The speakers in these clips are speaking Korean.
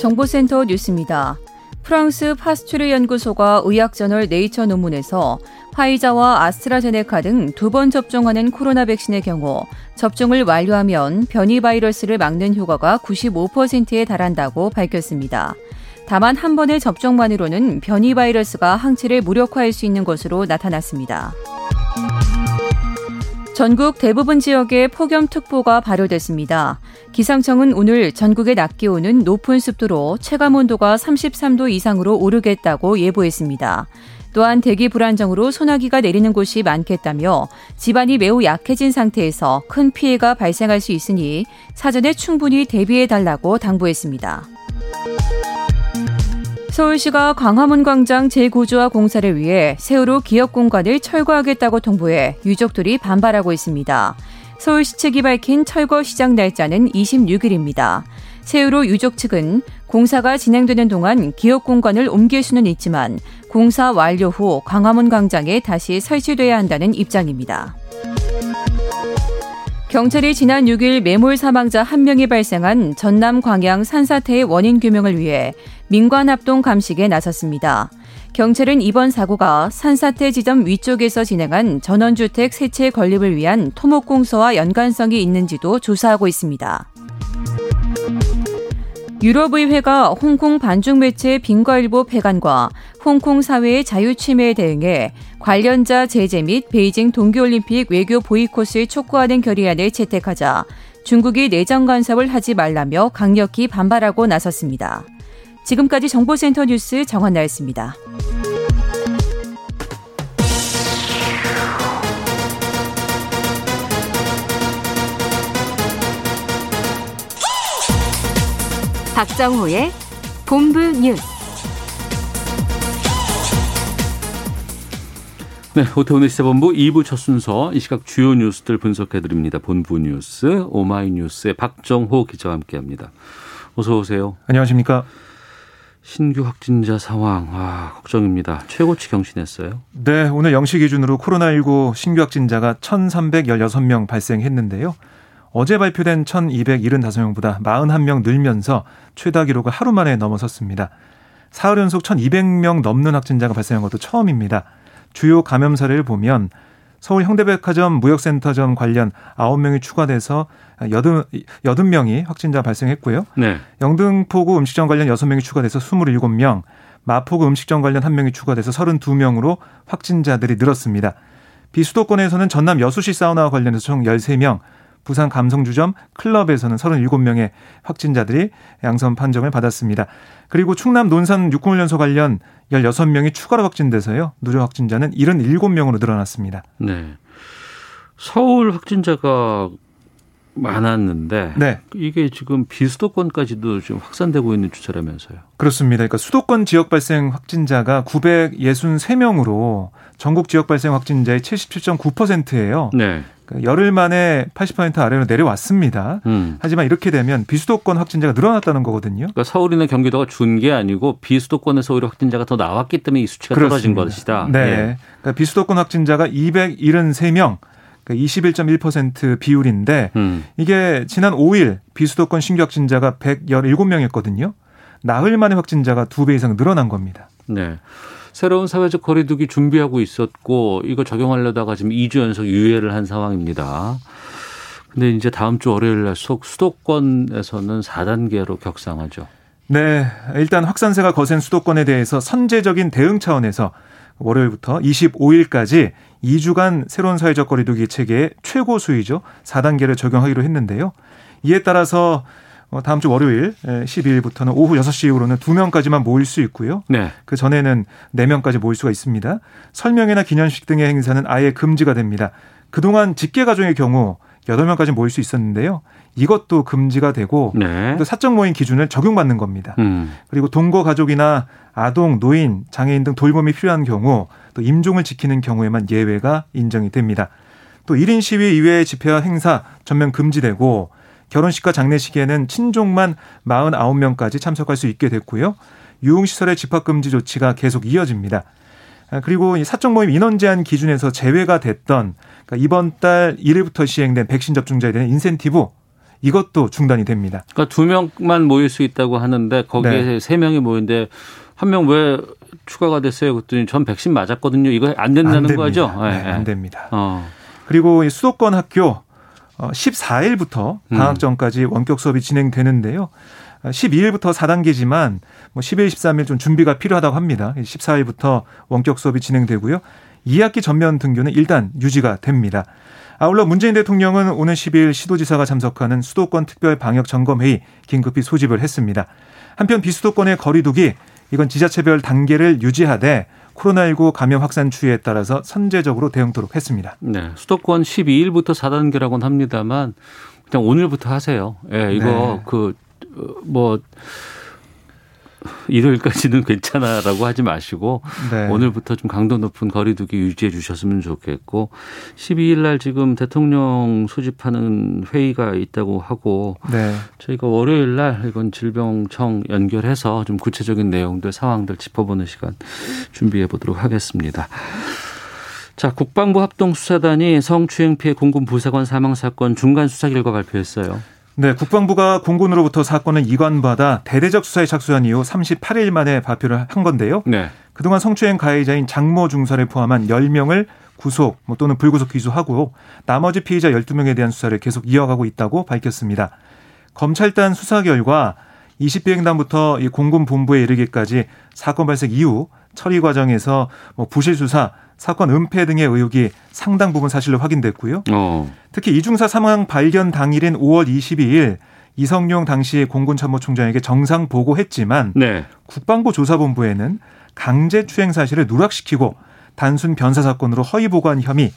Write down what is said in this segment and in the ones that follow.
정보센터 뉴스입니다. 프랑스 파스투르 연구소가 의학 저널 네이처 논문에서 화이자와 아스트라제네카 등 두 번 접종하는 코로나 백신의 경우 접종을 완료하면 변이 바이러스를 막는 효과가 95%에 달한다고 밝혔습니다. 다만 한 번의 접종만으로는 변이 바이러스가 항체를 무력화할 수 있는 것으로 나타났습니다. 전국 대부분 지역에 폭염특보가 발효됐습니다. 기상청은 오늘 전국의 낮 기온은 높은 습도로 체감 온도가 33도 이상으로 오르겠다고 예보했습니다. 또한 대기 불안정으로 소나기가 내리는 곳이 많겠다며 집안이 매우 약해진 상태에서 큰 피해가 발생할 수 있으니 사전에 충분히 대비해 달라고 당부했습니다. 서울시가 광화문 광장 재구조화 공사를 위해 세월호 기업 공간을 철거하겠다고 통보해 유족들이 반발하고 있습니다. 서울시 측이 밝힌 철거 시작 날짜는 26일입니다. 세월호 유족 측은 공사가 진행되는 동안 기업 공간을 옮길 수는 있지만 공사 완료 후 광화문 광장에 다시 설치돼야 한다는 입장입니다. 경찰이 지난 6일 매몰 사망자 1명이 발생한 전남 광양 산사태의 원인 규명을 위해 민관 합동 감식에 나섰습니다. 경찰은 이번 사고가 산사태 지점 위쪽에서 진행한 전원주택 세채 건립을 위한 토목공사와 연관성이 있는지도 조사하고 있습니다. 유럽의회가 홍콩 반중 매체 빙과일보 폐간과 홍콩 사회의 자유 침해에 대응해 관련자 제재 및 베이징 동계올림픽 외교 보이콧을 촉구하는 결의안을 채택하자 중국이 내정 간섭을 하지 말라며 강력히 반발하고 나섰습니다. 지금까지 정보센터 뉴스 정한나였습니다. 박정호의 본부 뉴스. 네, 오태훈의 시사본부 2부 첫 순서 이 시각 주요 뉴스들 분석해 드립니다. 본부 뉴스 오마이뉴스의 박정호 기자와 함께합니다. 어서 오세요. 안녕하십니까. 신규 확진자 상황 아, 걱정입니다. 최고치 경신했어요. 네, 오늘 0시 기준으로 코로나19 신규 확진자가 1,316명 발생했는데요. 어제 발표된 1,275명보다 41명 늘면서 최다 기록을 하루 만에 넘어섰습니다. 사흘 연속 1,200명 넘는 확진자가 발생한 것도 처음입니다. 주요 감염 사례를 보면 서울 현대백화점 무역센터점 관련 9명이 추가돼서 80, 명이 확진자 발생했고요. 네. 영등포구 음식점 관련 6명이 추가돼서 27명, 마포구 음식점 관련 1명이 추가돼서 32명으로 확진자들이 늘었습니다. 비수도권에서는 전남 여수시 사우나와 관련해서 총 13명, 부산 감성주점 클럽에서는 37명의 확진자들이 양성 판정을 받았습니다. 그리고 충남 논산 육군훈련소 관련 16명이 추가로 확진돼서요. 누적 확진자는 77명으로 늘어났습니다. 네. 서울 확진자가 많았는데 네. 이게 지금 비수도권까지도 지금 확산되고 있는 추세라면서요. 그렇습니다. 그러니까 수도권 지역 발생 확진자가 963명으로 전국 지역 발생 확진자의 77.9%예요. 네. 그러니까 열흘 만에 80% 아래로 내려왔습니다. 음. 하지만 이렇게 되면 비수도권 확진자가 늘어났다는 거거든요. 그러니까 서울이나 경기도가 준 게 아니고 비수도권에서 오히려 확진자가 더 나왔기 때문에 이 수치가 그렇습니다. 떨어진 것이다. 네. 네. 그러니까 비수도권 확진자가 273명, 그러니까 21.1% 비율인데 음. 이게 지난 5일 비수도권 신규 확진자가 117명이었거든요. 나흘 만에 확진자가 두 배 이상 늘어난 겁니다. 네. 새로운 사회적 거리두기 준비하고 있었고 이거 적용하려다가 지금 2주 연속 유예를 한 상황입니다. 근데 이제 다음 주 월요일 날 수도권에서는 4단계로 격상하죠. 네. 일단 확산세가 거센 수도권에 대해서 선제적인 대응 차원에서 월요일부터 25일까지 2주간 새로운 사회적 거리두기 체계의 최고 수위죠. 4단계를 적용하기로 했는데요. 이에 따라서 어, 다음 주 월요일 12일부터는 오후 6시 이후로는 2명까지만 모일 수 있고요. 네. 그 전에는 4명까지 모일 수가 있습니다. 설명회나 기념식 등의 행사는 아예 금지가 됩니다. 그동안 직계 가족의 경우 8명까지 모일 수 있었는데요. 이것도 금지가 되고 네. 또 사적 모임 기준을 적용받는 겁니다. 음. 그리고 동거 가족이나 아동, 노인, 장애인 등 돌봄이 필요한 경우 또 임종을 지키는 경우에만 예외가 인정이 됩니다. 또 1인 시위 이외의 집회와 행사 전면 금지되고 결혼식과 장례식에는 친족만 49명까지 참석할 수 있게 됐고요. 유흥시설의 집합금지 조치가 계속 이어집니다. 아, 그리고 이 사적 모임 인원 제한 기준에서 제외가 됐던 그러니까 이번 달 1일부터 시행된 백신 접종자에 대한 인센티브 이것도 중단이 됩니다. 그러니까 두 명만 모일 수 있다고 하는데 거기에 네. 세 명이 모이는데 한 명 왜 추가가 됐어요? 그랬더니 전 백신 맞았거든요. 이거 안 된다는 안. 거죠? 네, 예, 예. 안 됩니다. 어. 그리고 이 수도권 학교 14일부터 음. 방학 전까지 원격 수업이 진행되는데요. 12일부터 4단계지만 뭐 12일, 13일 좀 준비가 필요하다고 합니다. 14일부터 원격 수업이 진행되고요. 2학기 전면 등교는 일단 유지가 됩니다. 아울러 문재인 대통령은 오는 10일 시도지사가 참석하는 수도권 특별 방역 점검 회의 긴급히 소집을 했습니다. 한편 비수도권의 거리두기 이건 지자체별 단계를 유지하되 코로나19 감염 확산 추이에 따라서 선제적으로 대응토록 했습니다. 네. 수도권 12일부터 4단계라고는 합니다만 그냥 오늘부터 하세요. 예, 이거 네. 그뭐 일요일까지는 괜찮아라고 하지 마시고 네. 오늘부터 좀 강도 높은 거리두기 유지해 주셨으면 좋겠고 12일 날 지금 대통령 소집하는 회의가 있다고 하고 네. 저희가 월요일 날 이건 질병청 연결해서 좀 구체적인 내용들 상황들 짚어보는 시간 준비해 보도록 하겠습니다. 자, 국방부 합동수사단이 성추행 피해 공군 부사관 사망 사건 중간 수사 결과 발표했어요. 네, 국방부가 공군으로부터 사건을 이관받아 대대적 수사에 착수한 이후 38일 만에 발표를 한 건데요. 네. 그동안 성추행 가해자인 장모 중사를 포함한 10명을 구속 뭐 또는 불구속 기소하고 나머지 피의자 12명에 대한 수사를 계속 이어가고 있다고 밝혔습니다. 검찰단 수사 결과 20비행단부터 이 공군 본부에 이르기까지 사건 발생 이후 처리 과정에서 뭐 부실 수사, 사건 은폐 등의 의혹이 상당 부분 사실로 확인됐고요. 어. 특히 이중사 사망 발견 당일인 5월 22일 이성용 당시 공군 참모총장에게 정상 보고했지만 네. 국방부 조사본부에는 강제 추행 사실을 누락시키고 단순 변사 사건으로 허위 보고한 혐의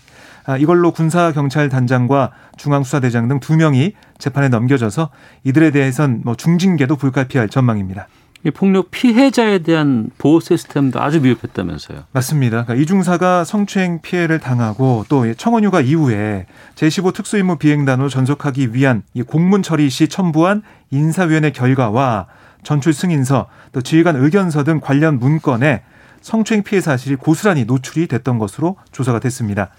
아, 이걸로 군사 경찰 단장과 중앙 수사대장 등 두 명이 재판에 넘겨져서 이들에 대해선 뭐 중징계도 불가피할 전망입니다. 이 폭력 피해자에 대한 보호 시스템도 아주 미흡했다면서요. 맞습니다. 그러니까 이중사가 성추행 피해를 당하고 또 청원휴가 이후에 제15 특수임무 비행단으로 전속하기 위한 이 공문 처리 시 첨부한 인사위원회 결과와 전출 승인서 또 지휘관 의견서 등 관련 문건에 성추행 피해 사실이 고스란히 노출이 됐던 것으로 조사가 됐습니다.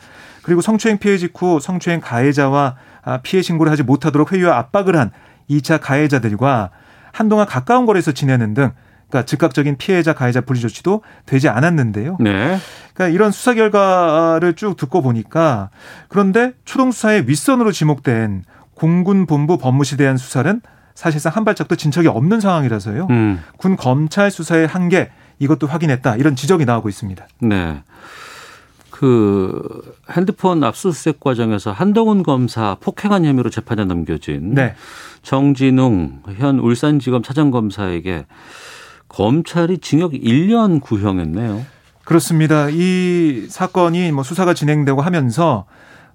그리고 성추행 피해 직후 성추행 가해자와 아, 피해 신고를 하지 못하도록 회유와 압박을 한 2차 가해자들과 한동안 가까운 거리에서 지내는 등 그러니까 즉각적인 피해자 가해자 분리 조치도 되지 않았는데요. 네. 그러니까 이런 수사 결과를 쭉 듣고 보니까 그런데 초동 수사의 윗선으로 지목된 공군 본부 법무실에 대한 수사는 사실상 한 발짝도 진 적이 없는 상황이라서요. 음. 군 검찰 수사의 한계 이것도 확인했다 이런 지적이 나오고 있습니다. 네. 그 핸드폰 압수수색 과정에서 한동훈 검사 폭행한 혐의로 재판에 넘겨진 네. 정진웅 현 울산지검 차장검사에게 검찰이 징역 1년 구형했네요. 그렇습니다. 이 사건이 뭐 수사가 진행되고 하면서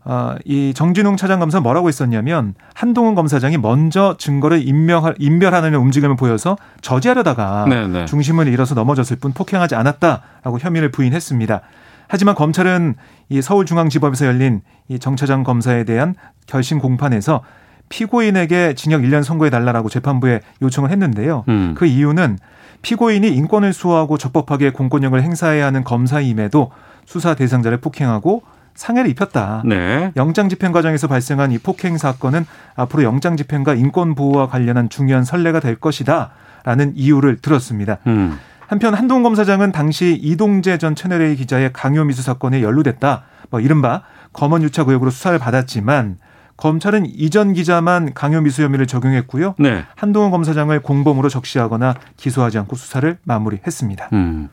어, 이 정진웅 차장검사 뭐라고 했었냐면 한동훈 검사장이 먼저 증거를 인명할, 인멸하는 움직임을 보여서 저지하려다가 네네. 중심을 잃어서 넘어졌을 뿐 폭행하지 않았다라고 혐의를 부인했습니다. 하지만 검찰은 이 서울중앙지법에서 열린 이 정차장 검사에 대한 결심 공판에서 피고인에게 징역 1년 선고해 달라라고 재판부에 요청을 했는데요. 음. 그 이유는 피고인이 인권을 수호하고 적법하게 공권력을 행사해야 하는 검사임에도 수사 대상자를 폭행하고 상해를 입혔다. 네. 영장 집행 과정에서 발생한 이 폭행 사건은 앞으로 영장 집행과 인권 보호와 관련한 중요한 선례가 될 것이다라는 이유를 들었습니다. 음. 한편 한동 검 사장은 당시 이동재 전 채널A 기자의 강요 미수 사건에 연루됐다. 뭐 이른바 검언 유착 의혹으로 수사를 받았지만 검찰은 이전 기자만 강요 미수 혐의를 적용했고요. 네. 한동훈 검사장을 공범으로 적시하거나 기소하지 않고 수사를 마무리했습니다. 음.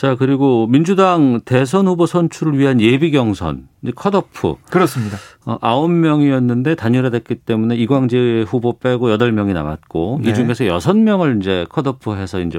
자, 그리고 민주당 대선 후보 선출을 위한 예비 경선, 이제 컷오프. 그렇습니다. 어, 9명이었는데 단일화됐기 때문에 이광재 후보 빼고 8명이 남았고 네. 이 중에서 6명을 이제 컷오프해서 이제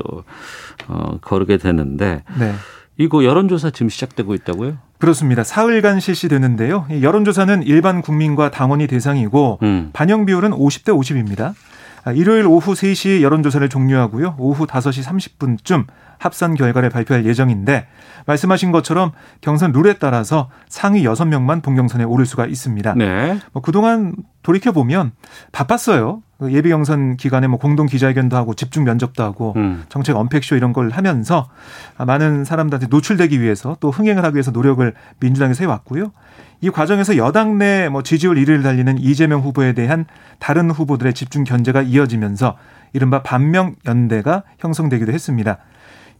어, 거르게 되는데 네. 이거 여론조사 지금 시작되고 있다고요? 그렇습니다. 사흘간 실시되는데요. 여론조사는 일반 국민과 당원이 대상이고 음. 반영 비율은 50대 50입니다. 아, 일요일 오후 3시 여론조사를 종료하고요. 오후 5시 30분쯤 합산 결과를 발표할 예정인데 말씀하신 것처럼 경선 룰에 따라서 상위 6명만 본경선에 오를 수가 있습니다. 네. 뭐 그동안 돌이켜 보면 바빴어요. 그 예비 경선 기간에 뭐 공동 기자회견도 하고 집중 면접도 하고 음. 정책 언팩쇼 이런 걸 하면서 많은 사람들한테 노출되기 위해서 또 흥행을 하기 위해서 노력을 민주당에서 해왔고요. 이 과정에서 여당 내 뭐 지지율 1위를 달리는 이재명 후보에 대한 다른 후보들의 집중 견제가 이어지면서 이른바 반명 연대가 형성되기도 했습니다.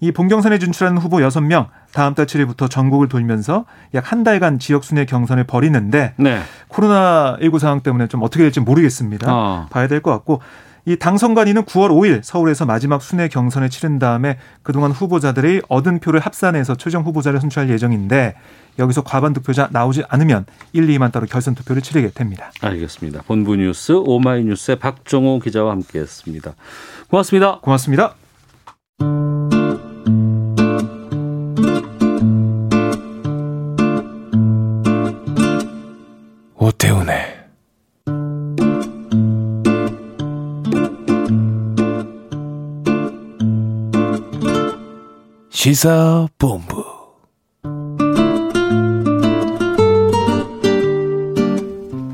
이 본경선에 진출하는 후보 6명 다음 달 7일부터 전국을 돌면서 약 한 달간 지역 순회 경선을 벌이는데 네. 코로나 19 상황 때문에 좀 어떻게 될지 모르겠습니다. 어. 봐야 될 것 같고 이 당선관위는 9월 5일 서울에서 마지막 순회 경선을 치른 다음에 그동안 후보자들이 얻은 표를 합산해서 최종 후보자를 선출할 예정인데 여기서 과반 득표자 나오지 않으면 1, 2만 따로 결선 투표를 치르게 됩니다. 알겠습니다. 본부 뉴스 오마이뉴스의 박정호 기자와 함께했습니다. 고맙습니다. 고맙습니다. 태훈의 시사본부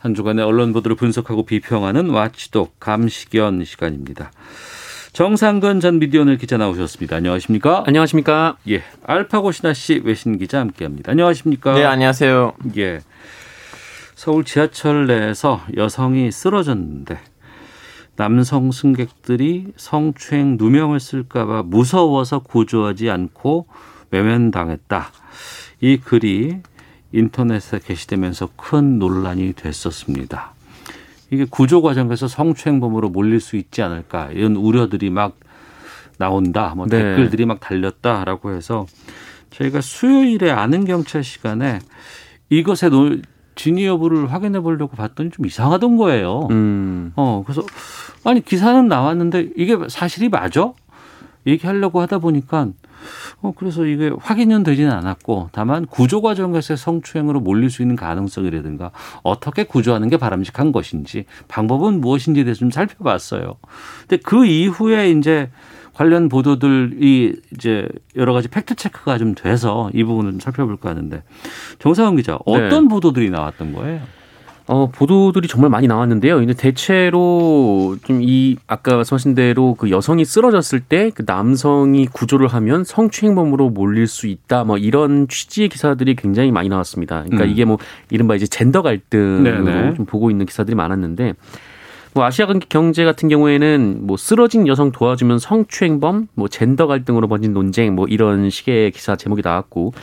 한 주간의 언론 보도를 분석하고 비평하는 와치독 감시견 시간입니다. 정상근 전 미디어널 기자 나오셨습니다. 안녕하십니까? 안녕하십니까? 예. 알파고 신하 씨 외신 기자 함께 합니다. 안녕하십니까? 네, 안녕하세요. 예. 서울 지하철 내에서 여성이 쓰러졌는데 남성 승객들이 성추행 누명을 쓸까봐 무서워서 구조하지 않고 외면당했다. 이 글이 인터넷에 게시되면서 큰 논란이 됐었습니다. 이게 구조 과정에서 성추행범으로 몰릴 수 있지 않을까 이런 우려들이 막 나온다. 뭐 네. 댓글들이 막 달렸다라고 해서 저희가 수요일에 아는 경찰 시간에 이것의 노, 진위 여부를 확인해 보려고 봤더니 좀 이상하던 거예요. 음. 어, 그래서 아니 기사는 나왔는데 이게 사실이 맞아? 얘기하려고 하다 보니까 어, 그래서 이게 확인은 되지는 않았고 다만 구조 과정에서 성추행으로 몰릴 수 있는 가능성이라든가 어떻게 구조하는 게 바람직한 것인지 방법은 무엇인지에 대해서 좀 살펴봤어요. 근데 그 이후에 이제 관련 보도들이 이제 여러 가지 팩트 체크가 좀 돼서 이 부분을 좀 살펴볼까 하는데 정상훈 기자 어떤 네. 보도들이 나왔던 거예요? 어, 보도들이 정말 많이 나왔는데요. 근데 대체로 좀 이 아까 말씀하신 대로 그 여성이 쓰러졌을 때 그 남성이 구조를 하면 성추행범으로 몰릴 수 있다. 뭐 이런 취지의 기사들이 굉장히 많이 나왔습니다. 그러니까 음. 이게 뭐 이른바 이제 젠더 갈등으로 네네. 좀 보고 있는 기사들이 많았는데 뭐 아시아 경제 같은 경우에는 뭐 쓰러진 여성 도와주면 성추행범, 뭐 젠더 갈등으로 번진 논쟁 뭐 이런 식의 기사 제목이 나왔고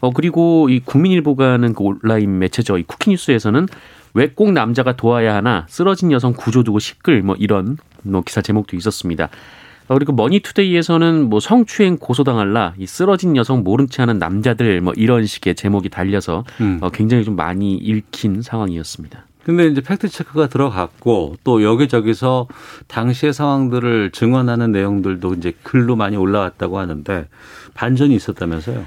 어 그리고 이 국민일보가 하는 그 온라인 매체죠. 이 쿠키뉴스에서는 왜 꼭 남자가 도와야 하나 쓰러진 여성 구조두고 시끌 뭐 이런 뭐 기사 제목도 있었습니다. 어, 그리고 머니투데이에서는 뭐 성추행 고소당할라 이 쓰러진 여성 모른 채 하는 남자들 뭐 이런 식의 제목이 달려서 음. 어, 굉장히 좀 많이 읽힌 상황이었습니다. 근데 이제 팩트 체크가 들어갔고 또 여기저기서 당시의 상황들을 증언하는 내용들도 이제 글로 많이 올라왔다고 하는데 반전이 있었다면서요?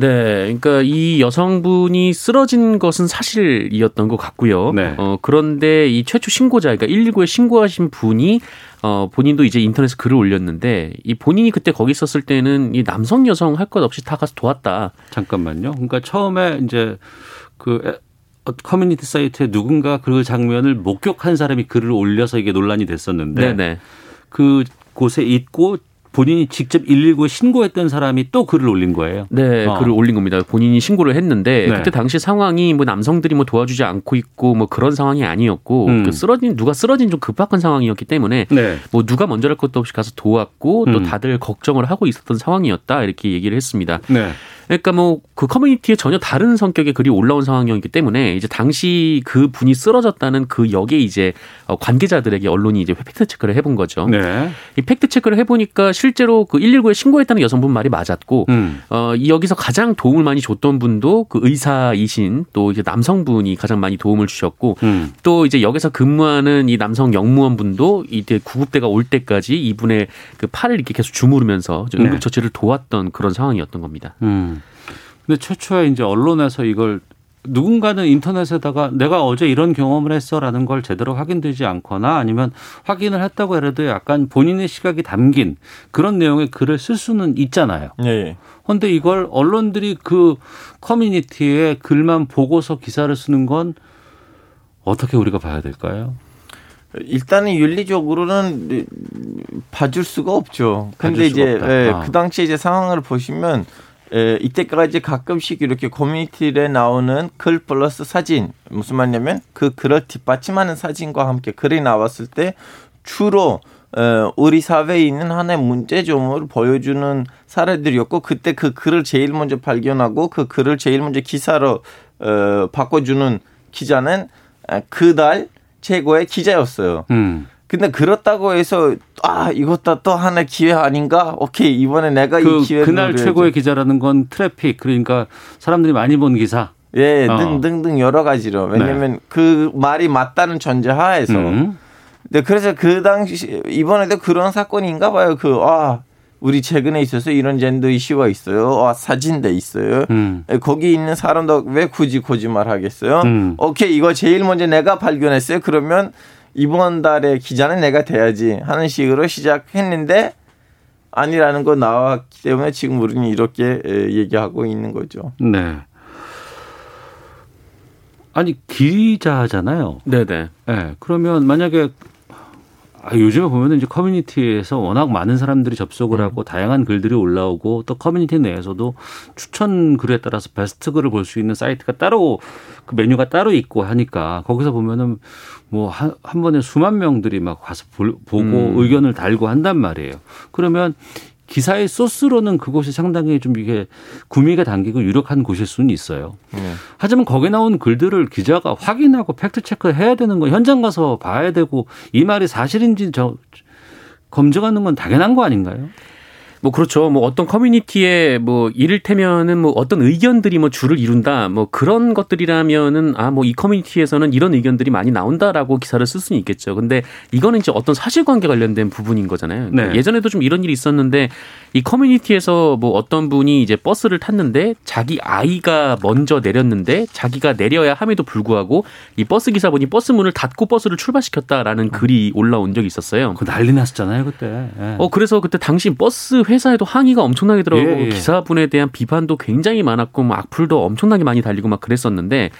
네, 그러니까 이 여성분이 쓰러진 것은 사실이었던 것 같고요. 네. 어, 그런데 이 최초 신고자, 그러니까 119에 신고하신 분이 어, 본인도 이제 인터넷에 글을 올렸는데 이 본인이 그때 거기 있었을 때는 이 남성 여성 할 것 없이 다 가서 도왔다. 잠깐만요. 그러니까 처음에 이제 그 커뮤니티 사이트에 누군가 그 장면을 목격한 사람이 글을 올려서 이게 논란이 됐었는데 네네. 그 곳에 있고 본인이 직접 119에 신고했던 사람이 또 글을 올린 거예요. 네, 어. 글을 올린 겁니다. 본인이 신고를 했는데 네. 그때 당시 상황이 뭐 남성들이 뭐 도와주지 않고 있고 뭐 그런 상황이 아니었고 음. 그 쓰러진 누가 쓰러진 좀 급박한 상황이었기 때문에 네. 뭐 누가 먼저 할 것도 없이 가서 도왔고 또 음. 다들 걱정을 하고 있었던 상황이었다 이렇게 얘기를 했습니다. 네. 그러니까 뭐 그 커뮤니티에 전혀 다른 성격의 글이 올라온 상황이었기 때문에 이제 당시 그 분이 쓰러졌다는 그 역에 이제 어, 관계자들에게 언론이 이제 팩트 체크를 해본 거죠. 네. 이 팩트 체크를 해보니까 실제로 그 119에 신고했다는 여성분 말이 맞았고, 음. 어, 이 여기서 가장 도움을 많이 줬던 분도 그 의사이신 또 이제 남성분이 가장 많이 도움을 주셨고, 음. 또 이제 여기서 근무하는 이 남성 역무원분도 이때 구급대가 올 때까지 이분의 그 팔을 이렇게 계속 주무르면서 좀 네. 응급처치를 도왔던 그런 상황이었던 겁니다. 음. 근데 최초에 이제 언론에서 이걸 누군가는 인터넷에다가 내가 어제 이런 경험을 했어라는 걸 제대로 확인되지 않거나 아니면 확인을 했다고 해도 약간 본인의 시각이 담긴 그런 내용의 글을 쓸 수는 있잖아요. 예. 그런데 이걸 언론들이 그 커뮤니티에 글만 보고서 기사를 쓰는 건 어떻게 우리가 봐야 될까요? 일단은 윤리적으로는 봐줄 수가 없죠. 근데 이제. 예, 아. 그 당시 이제 상황을 보시면 예, 이때까지 가끔씩 이렇게 커뮤니티에 나오는 글 플러스 사진 무슨 말이냐면 그 글을 뒷받침하는 사진과 함께 글이 나왔을 때 주로 어, 우리 사회에 있는 하나의 문제점을 보여주는 사례들이었고 그때 그 글을 제일 먼저 발견하고 그 글을 제일 먼저 기사로 어, 바꿔주는 기자는 아, 그날 최고의 기자였어요. 음. 근데 그렇다고 해서 아 이것도 또 하나 기회 아닌가? 오케이 이번에 내가 그 이 기회를 그날. 최고의 기자라는 건 트래픽 그러니까 사람들이 많이 본 기사. 예 어. 등등등 여러 가지로 왜냐면 그 말이 맞다는 전제하에서 음. 네, 그래서 그 당시 이번에도 그런 사건인가 봐요. 그아 우리 최근에 있어서 이런 젠더 이슈가 있어요. 아 사진대 있어요. 음. 예, 거기 있는 사람도 왜 굳이 거짓말 하겠어요? 음. 오케이 이거 제일 먼저 내가 발견했어요. 그러면 이번 달에 기자는 내가 돼야지 하는 식으로 시작했는데 아니라는 거 나왔기 때문에 지금 우리는 이렇게 예, 얘기하고 있는 거죠. 네. 아니 기자잖아요. 네네. 예. 그러면 만약에 아, 요즘에 보면은 이제 커뮤니티에서 워낙 많은 사람들이 접속을 하고 다양한 글들이 올라오고 또 커뮤니티 내에서도 추천 글에 따라서 베스트 글을 볼 수 있는 사이트가 따로 그 메뉴가 따로 있고 하니까 거기서 보면은 뭐한 한 번에 수만 명들이 막 가서 볼- 보고 음. 의견을 달고 한단 말이에요. 그러면 기사의 소스로는 그곳이 상당히 좀 이게 구미가 당기고 유력한 곳일 수는 있어요. 네. 하지만 거기에 나온 글들을 기자가 확인하고 팩트 체크해야 되는 거 현장 가서 봐야 되고 이 말이 사실인지 저 검증하는 건 당연한 거 아닌가요? 뭐 그렇죠. 뭐 어떤 커뮤니티에 뭐 이를테면은 뭐 어떤 의견들이 뭐 주를 이룬다. 뭐 그런 것들이라면은 아 뭐 이 커뮤니티에서는 이런 의견들이 많이 나온다라고 기사를 쓸 수는 있겠죠. 근데 이거는 이제 어떤 사실관계 관련된 부분인 거잖아요. 네. 예전에도 좀 이런 일이 있었는데 이 커뮤니티에서 뭐 어떤 분이 이제 버스를 탔는데 자기 아이가 먼저 내렸는데 자기가 내려야 함에도 불구하고 이 버스 기사분이 버스 문을 닫고 버스를 출발시켰다라는 글이 올라온 적이 있었어요. 그 난리 났었잖아요 그때. 예. 어 그래서 그때 당시 버스 회사에도 항의가 엄청나게 들어가고 예, 예. 기사분에 대한 비판도 굉장히 많았고 뭐 악플도 엄청나게 많이 달리고 막 그랬었는데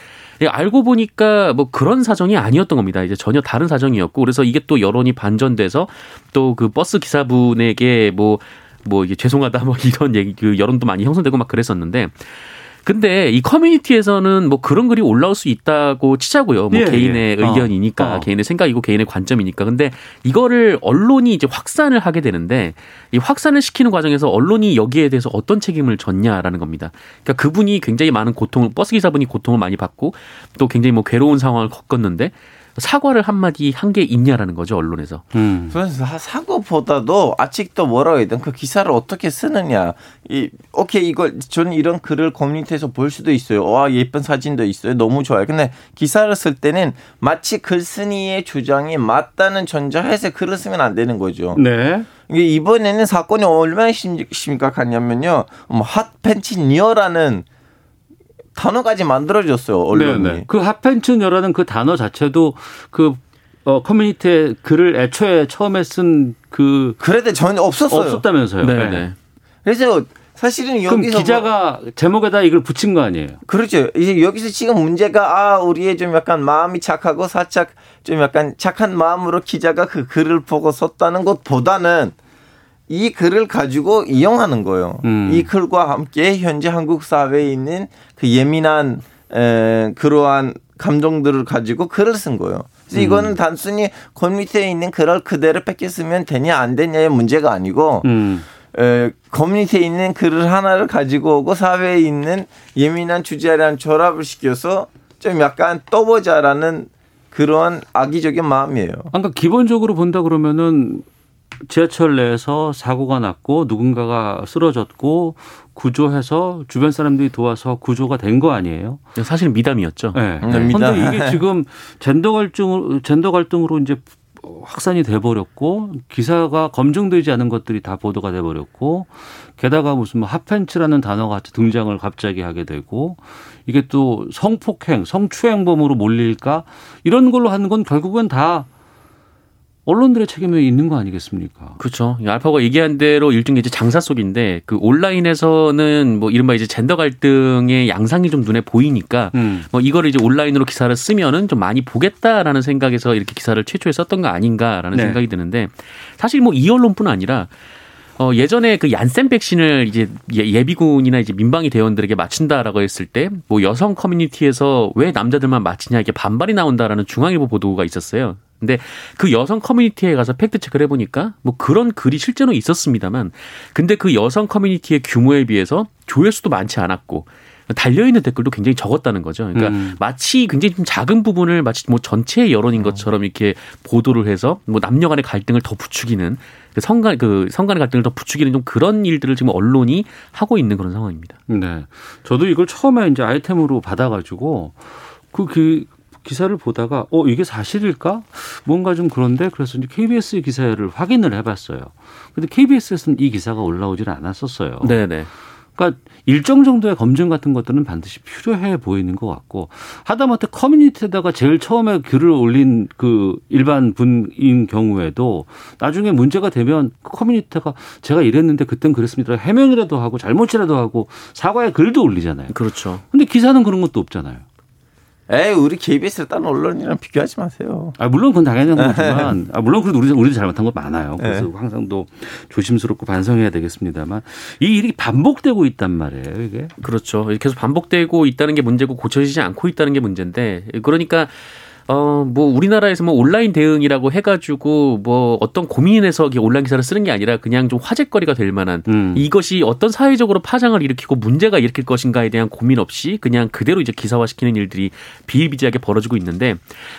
예, 알고 보니까 뭐 그런 사정이 아니었던 겁니다. 이제 전혀 다른 사정이었고 그래서 이게 또 여론이 반전돼서 또 그 버스 기사분에게 뭐뭐 이게 죄송하다 뭐 이런 얘기 그 여론도 많이 형성되고 막 그랬었는데 근데 이 커뮤니티에서는 뭐 그런 글이 올라올 수 있다고 치자고요. 뭐 예, 개인의 예. 어. 의견이니까 어. 개인의 생각이고 개인의 관점이니까. 근데 이거를 언론이 이제 확산을 하게 되는데 이 확산을 시키는 과정에서 언론이 여기에 대해서 어떤 책임을 졌냐라는 겁니다. 그러니까 그분이 굉장히 많은 고통을 버스 기사분이 고통을 많이 받고 또 굉장히 뭐 괴로운 상황을 겪었는데 사과를 한마디 한 게 있냐라는 거죠 언론에서. 음. 그래서 사고보다도 아직도 뭐라고 해야 되나 그 기사를 어떻게 쓰느냐. 이 오케이 이걸 저는 이런 글을 커뮤니티에서 볼 수도 있어요. 와 예쁜 사진도 있어요. 너무 좋아요. 근데 기사를 쓸 때는 마치 글쓴이의 주장이 맞다는 전제하에서 글을 쓰면 안 되는 거죠. 네. 이게 이번에는 사건이 얼마나 심- 심각하냐면요. 뭐 핫팬치니어라는 단어까지 만들어졌어요. 언론이. 네네. 그 핫팬츠녀라는 그 단어 자체도 그 어, 커뮤니티에 글을 애초에 처음에 쓴 그 그래도 전혀 없었어요. 없었다면서요. 네, 네. 네. 그래서 사실은 여기서 뭐- 기자가 제목에다 이걸 붙인 거 아니에요? 그렇죠. 이제 여기서 지금 문제가 아 우리의 좀 약간 마음이 착하고 살짝 좀 약간 착한 마음으로 기자가 그 글을 보고 썼다는 것보다는 이 글을 가지고 이용하는 거예요. 음. 이 글과 함께 현재 한국 사회에 있는 그 예민한 에, 그러한 감정들을 가지고 글을 쓴 거예요. 그래서 이거는 단순히 컴퓨터에 있는 글을 그대로 뺏겨 쓰면 되냐 안 되냐의 문제가 아니고 음. 에, 커뮤니티에 있는 글을 하나를 가지고 오고 사회에 있는 예민한 주제랑 결합을 시켜서 좀 약간 떠보자라는 그런 악의적인 마음이에요. 그러니까 기본적으로 본다 그러면은 지하철 내에서 사고가 났고 누군가가 쓰러졌고 구조해서 주변 사람들이 도와서 구조가 된 거 아니에요? 사실 미담이었죠. 네. 음, 그런데 미담. 이게 지금 젠더 갈등 젠더 갈등으로 이제 확산이 돼 버렸고 기사가 검증되지 않은 것들이 다 보도가 돼 버렸고 게다가 무슨 뭐 핫팬츠라는 단어가 등장을 갑자기 하게 되고 이게 또 성폭행, 성추행범으로 몰릴까 이런 걸로 하는 건 결국은 다 언론들의 책임이 있는 거 아니겠습니까? 그렇죠. 알파고가 얘기한 대로 일종의 이제 장사 속인데 그 온라인에서는 뭐 이른바 이제 젠더 갈등의 양상이 좀 눈에 보이니까 음. 뭐 이거를 이제 온라인으로 기사를 쓰면은 좀 많이 보겠다라는 생각에서 이렇게 기사를 최초에 썼던 거 아닌가라는 네. 생각이 드는데 사실 뭐 이 언론뿐 아니라 어 예전에 그 얀센 백신을 이제 예- 예비군이나 이제 민방위 대원들에게 맞춘다라고 했을 때 뭐 여성 커뮤니티에서 왜 남자들만 맞히냐 이게 반발이 나온다라는 중앙일보 보도가 있었어요. 근데 그 여성 커뮤니티에 가서 팩트 체크를 해보니까 뭐 그런 글이 실제로 있었습니다만 근데 그 여성 커뮤니티의 규모에 비해서 조회수도 많지 않았고 달려있는 댓글도 굉장히 적었다는 거죠. 그러니까 음. 마치 굉장히 좀 작은 부분을 마치 뭐 전체의 여론인 것처럼 이렇게 보도를 해서 뭐 남녀 간의 갈등을 더 부추기는 그 성간 그 성간의 갈등을 더 부추기는 좀 그런 일들을 지금 언론이 하고 있는 그런 상황입니다. 네. 저도 이걸 처음에 이제 아이템으로 받아가지고 그, 그 기사를 보다가 어 이게 사실일까? 뭔가 좀 그런데 그래서 이제 KBS 기사를 확인을 해봤어요. 근데 KBS에서는 이 기사가 올라오질 않았었어요. 네네. 그러니까 일정 정도의 검증 같은 것들은 반드시 필요해 보이는 것 같고 하다못해 커뮤니티에다가 제일 처음에 글을 올린 그 일반 분인 경우에도 나중에 문제가 되면 그 커뮤니티가 제가 이랬는데 그땐 그랬습니다 해명이라도 하고 잘못이라도 하고 사과의 글도 올리잖아요. 그렇죠. 근데 기사는 그런 것도 없잖아요. 에이, 우리 KBS를 다른 언론이랑 비교하지 마세요. 아, 물론 그건 당연한 거지만, 아, 물론 그래도 우리, 우리도 잘못한 거 많아요. 그래서 네. 항상 또 조심스럽고 반성해야 되겠습니다만, 이 일이 반복되고 있단 말이에요, 이게. 그렇죠. 계속 반복되고 있다는 게 문제고 고쳐지지 않고 있다는 게 문제인데 그러니까 어 뭐 우리나라에서 뭐 온라인 대응이라고 해가지고 뭐 어떤 고민에서 이렇게 온라인 기사를 쓰는 게 아니라 그냥 좀 화제거리가 될 만한 음. 이것이 어떤 사회적으로 파장을 일으키고 문제가 일으킬 것인가에 대한 고민 없이 그냥 그대로 이제 기사화시키는 일들이 비일비재하게 벌어지고 있는데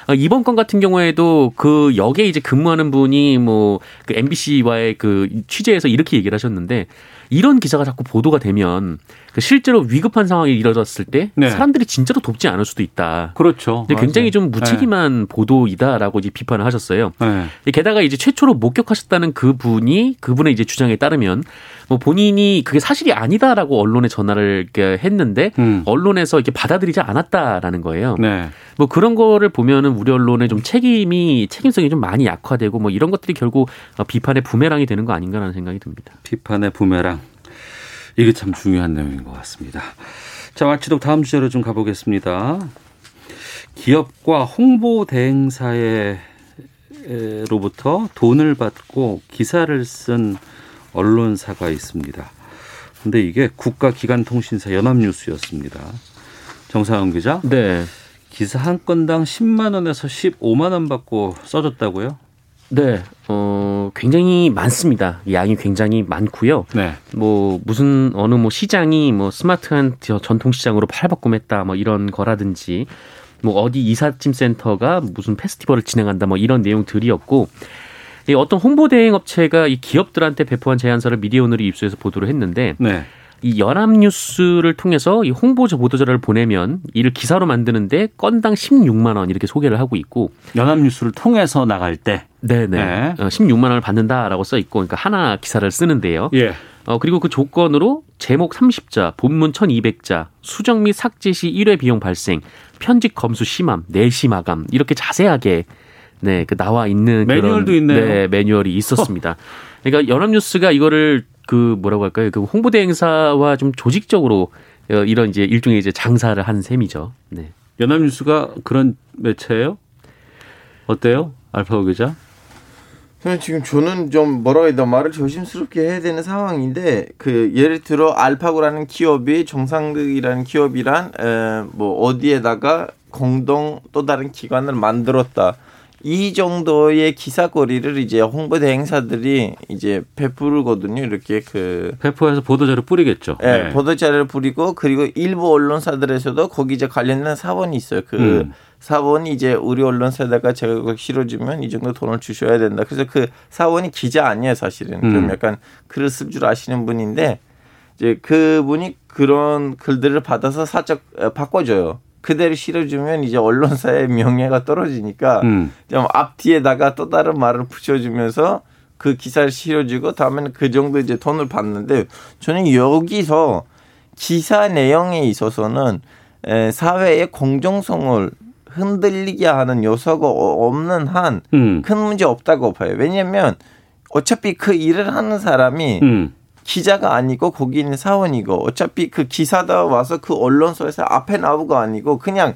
어, 이번 건 같은 경우에도 그 역에 이제 근무하는 분이 뭐 그 MBC와의 그 취재에서 이렇게 얘기를 하셨는데 이런 기사가 자꾸 보도가 되면 그 실제로 위급한 상황이 이뤄졌을 때 네. 사람들이 진짜로 돕지 않을 수도 있다. 그렇죠. 굉장히. 좀 무책임한 보도이다라고 이제 비판을 하셨어요. 네. 게다가 이제 최초로 목격하셨다는 그 분이 그분의 이제 주장에 따르면 뭐 본인이 그게 사실이 아니다라고 언론에 전화를 했는데 음. 언론에서 이렇게 받아들이지 않았다라는 거예요. 네. 뭐 그런 거를 보면은 우리 언론의 좀 책임이 책임성이 좀 많이 약화되고 뭐 이런 것들이 결국 어, 비판의 부메랑이 되는 거 아닌가라는 생각이 듭니다. 비판의 부메랑. 이게 참 중요한 내용인 것 같습니다. 자, 마치도 다음 주제로 좀 가보겠습니다. 기업과 홍보 대행사에로부터 돈을 받고 기사를 쓴 언론사가 있습니다. 근데 이게 국가기관통신사 연합뉴스였습니다. 정상훈 기자, 네. 기사 한 건당 10만 원에서 15만 원 받고 써줬다고요? 네. 어, 굉장히 많습니다. 양이 굉장히 많고요. 네. 뭐 무슨 어느 뭐 시장이 뭐 스마트한 저 전통 시장으로 팔바꿈했다 뭐 이런 거라든지 뭐 어디 이삿짐 센터가 무슨 페스티벌을 진행한다 뭐 이런 내용들이었고 이 어떤 홍보 대행 업체가 이 기업들한테 배포한 제안서를 미디어 오늘이 입수해서 보도를 했는데 네. 이 연합뉴스를 통해서 이 홍보 보도자료를 보내면 이를 기사로 만드는데 건당 16만 원 이렇게 소개를 하고 있고 연합뉴스를 통해서 나갈 때. 네네 네. 어, 16만 원을 받는다라고 써 있고 그러니까 하나 기사를 쓰는데요. 예. 어, 그리고 그 조건으로 제목 30자, 본문 1200자, 수정 및 삭제 시 1회 비용 발생, 편집 검수 심함, 내시 마감 이렇게 자세하게 네, 그 나와 있는 매뉴얼도 그런, 있네요. 네, 매뉴얼이 있었습니다. 그러니까 연합뉴스가 이거를 그 뭐라고 할까요? 그 홍보대 행사와 좀 조직적으로 어, 이런 이제 일종의 이제 장사를 한 셈이죠. 네. 연합뉴스가 그런 매체예요? 어때요? 알파고 기자? 저는 지금 저는 좀 뭐라고 해야 되나 말을 조심스럽게 해야 되는 상황인데 그 예를 들어 알파고라는 기업이 정상극이라는 기업이란 에, 뭐 어디에다가 공동 또 다른 기관을 만들었다 이 정도의 기사거리를 이제 홍보 대 행사들이 이제 베푸르거든요. 이렇게 그 배포해서 보도자료 뿌리겠죠. 예, 네. 보도자료를 뿌리고 그리고 일부 언론사들에서도 거기 이제 관련된 사본이 있어요. 그 음. 사본이 이제 우리 언론사에다가 제가 그걸 실어주면 이 정도 돈을 주셔야 된다. 그래서 그 사본이 기자 아니에요, 사실은. 음. 좀 약간 글을 쓸 줄 아시는 분인데 이제 그분이 그런 글들을 받아서 살짝 어, 바꿔줘요. 그대로 실어주면 이제 언론사의 명예가 떨어지니까 음. 좀 앞뒤에다가 또 다른 말을 붙여주면서 그 기사를 실어주고 다음에는 그 정도 이제 돈을 받는데 저는 여기서 기사 내용에 있어서는 에, 사회의 공정성을 흔들리게 하는 요소가 어- 없는 한큰 음. 문제 없다고 봐요. 왜냐하면 어차피 그 일을 하는 사람이 음. 기자가 아니고 거기 있는 사원이고 어차피 그 기사다 와서 그 언론사에서 앞에 나오고 아니고 그냥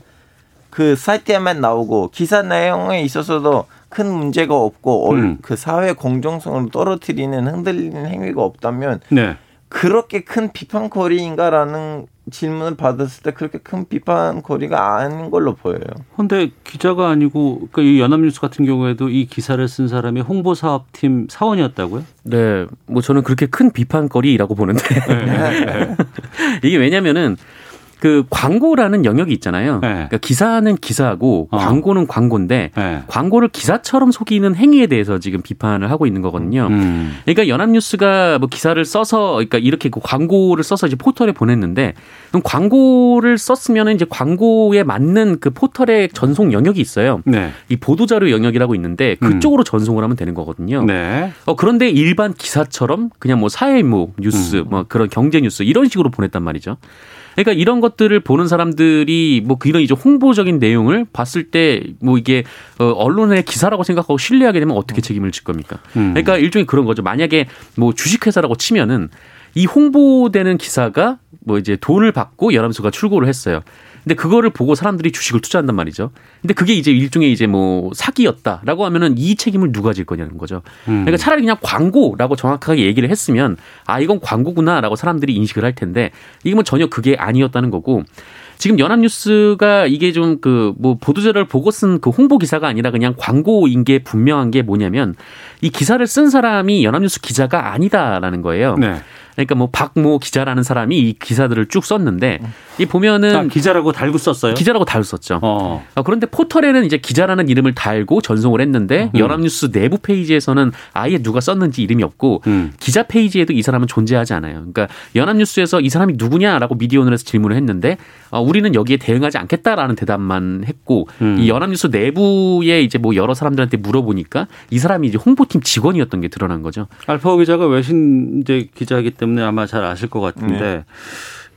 그 사이트에만 나오고 기사 내용에 있어서도 큰 문제가 없고 얼- 음. 그 사회 공정성을 떨어뜨리는 흔들리는 행위가 없다면 네. 그렇게 큰 비판거리인가라는 질문을 받았을 때 그렇게 큰 비판 거리가 아닌 걸로 보여요. 근데 기자가 아니고 그러니까 이 연합뉴스 같은 경우에도 이 기사를 쓴 사람이 홍보 사업팀 사원이었다고요? 네, 뭐 저는 그렇게 큰 비판거리라고 보는데 이게 왜냐면은 그 광고라는 영역이 있잖아요. 네. 그러니까 기사는 기사고 어. 광고는 광고인데 네. 광고를 기사처럼 속이는 행위에 대해서 지금 비판을 하고 있는 거거든요. 음. 그러니까 연합뉴스가 뭐 기사를 써서 그러니까 이렇게 그 광고를 써서 이제 포털에 보냈는데 그럼 광고를 썼으면 이제 광고에 맞는 그 포털의 전송 영역이 있어요. 네. 이 보도자료 영역이라고 있는데 그쪽으로 전송을 하면 되는 거거든요. 네. 어, 그런데 일반 기사처럼 그냥 뭐 사회무 뉴스, 음. 뭐 그런 경제 뉴스 이런 식으로 보냈단 말이죠. 그러니까 이런 것들을 보는 사람들이 뭐 이런 이제 홍보적인 내용을 봤을 때 뭐 이게 어, 언론의 기사라고 생각하고 신뢰하게 되면 어떻게 책임을 질 겁니까? 음. 그러니까 일종의 그런 거죠. 만약에 뭐 주식회사라고 치면은 이 홍보되는 기사가 뭐 이제 돈을 받고 연합수가 출고를 했어요. 근데 그거를 보고 사람들이 주식을 투자한단 말이죠. 근데 그게 이제 일종의 이제 뭐 사기였다라고 하면은 이 책임을 누가 질 거냐는 거죠. 음. 그러니까 차라리 그냥 광고라고 정확하게 얘기를 했으면 아 이건 광고구나라고 사람들이 인식을 할 텐데 이게 뭐 전혀 그게 아니었다는 거고 지금 연합뉴스가 이게 좀 그 뭐 보도자료를 보고 쓴 그 홍보 기사가 아니라 그냥 광고인 게 분명한 게 뭐냐면 이 기사를 쓴 사람이 연합뉴스 기자가 아니다라는 거예요. 네. 그러니까 뭐 박모 기자라는 사람이 이 기사들을 쭉 썼는데 이 보면은 아, 기자라고 달고 썼어요? 기자라고 달썼죠 어. 아, 그런데 포털에는 이제 기자라는 이름을 달고 전송을 했는데 음. 연합뉴스 내부 페이지에서는 아예 누가 썼는지 이름이 없고 음. 기자 페이지에도 이 사람은 존재하지 않아요. 그러니까 연합뉴스에서 이 사람이 누구냐라고 미디어오늘에서 질문을 했는데 어, 우리는 여기에 대응하지 않겠다라는 대답만 했고 음. 이 연합뉴스 내부에 이제 뭐 여러 사람들한테 물어보니까 이 사람이 이제 홍보팀 직원이었던 게 드러난 거죠. 알파고 기자가 외신 이제 기자이기 때문에 아마 잘 아실 것 같은데 네.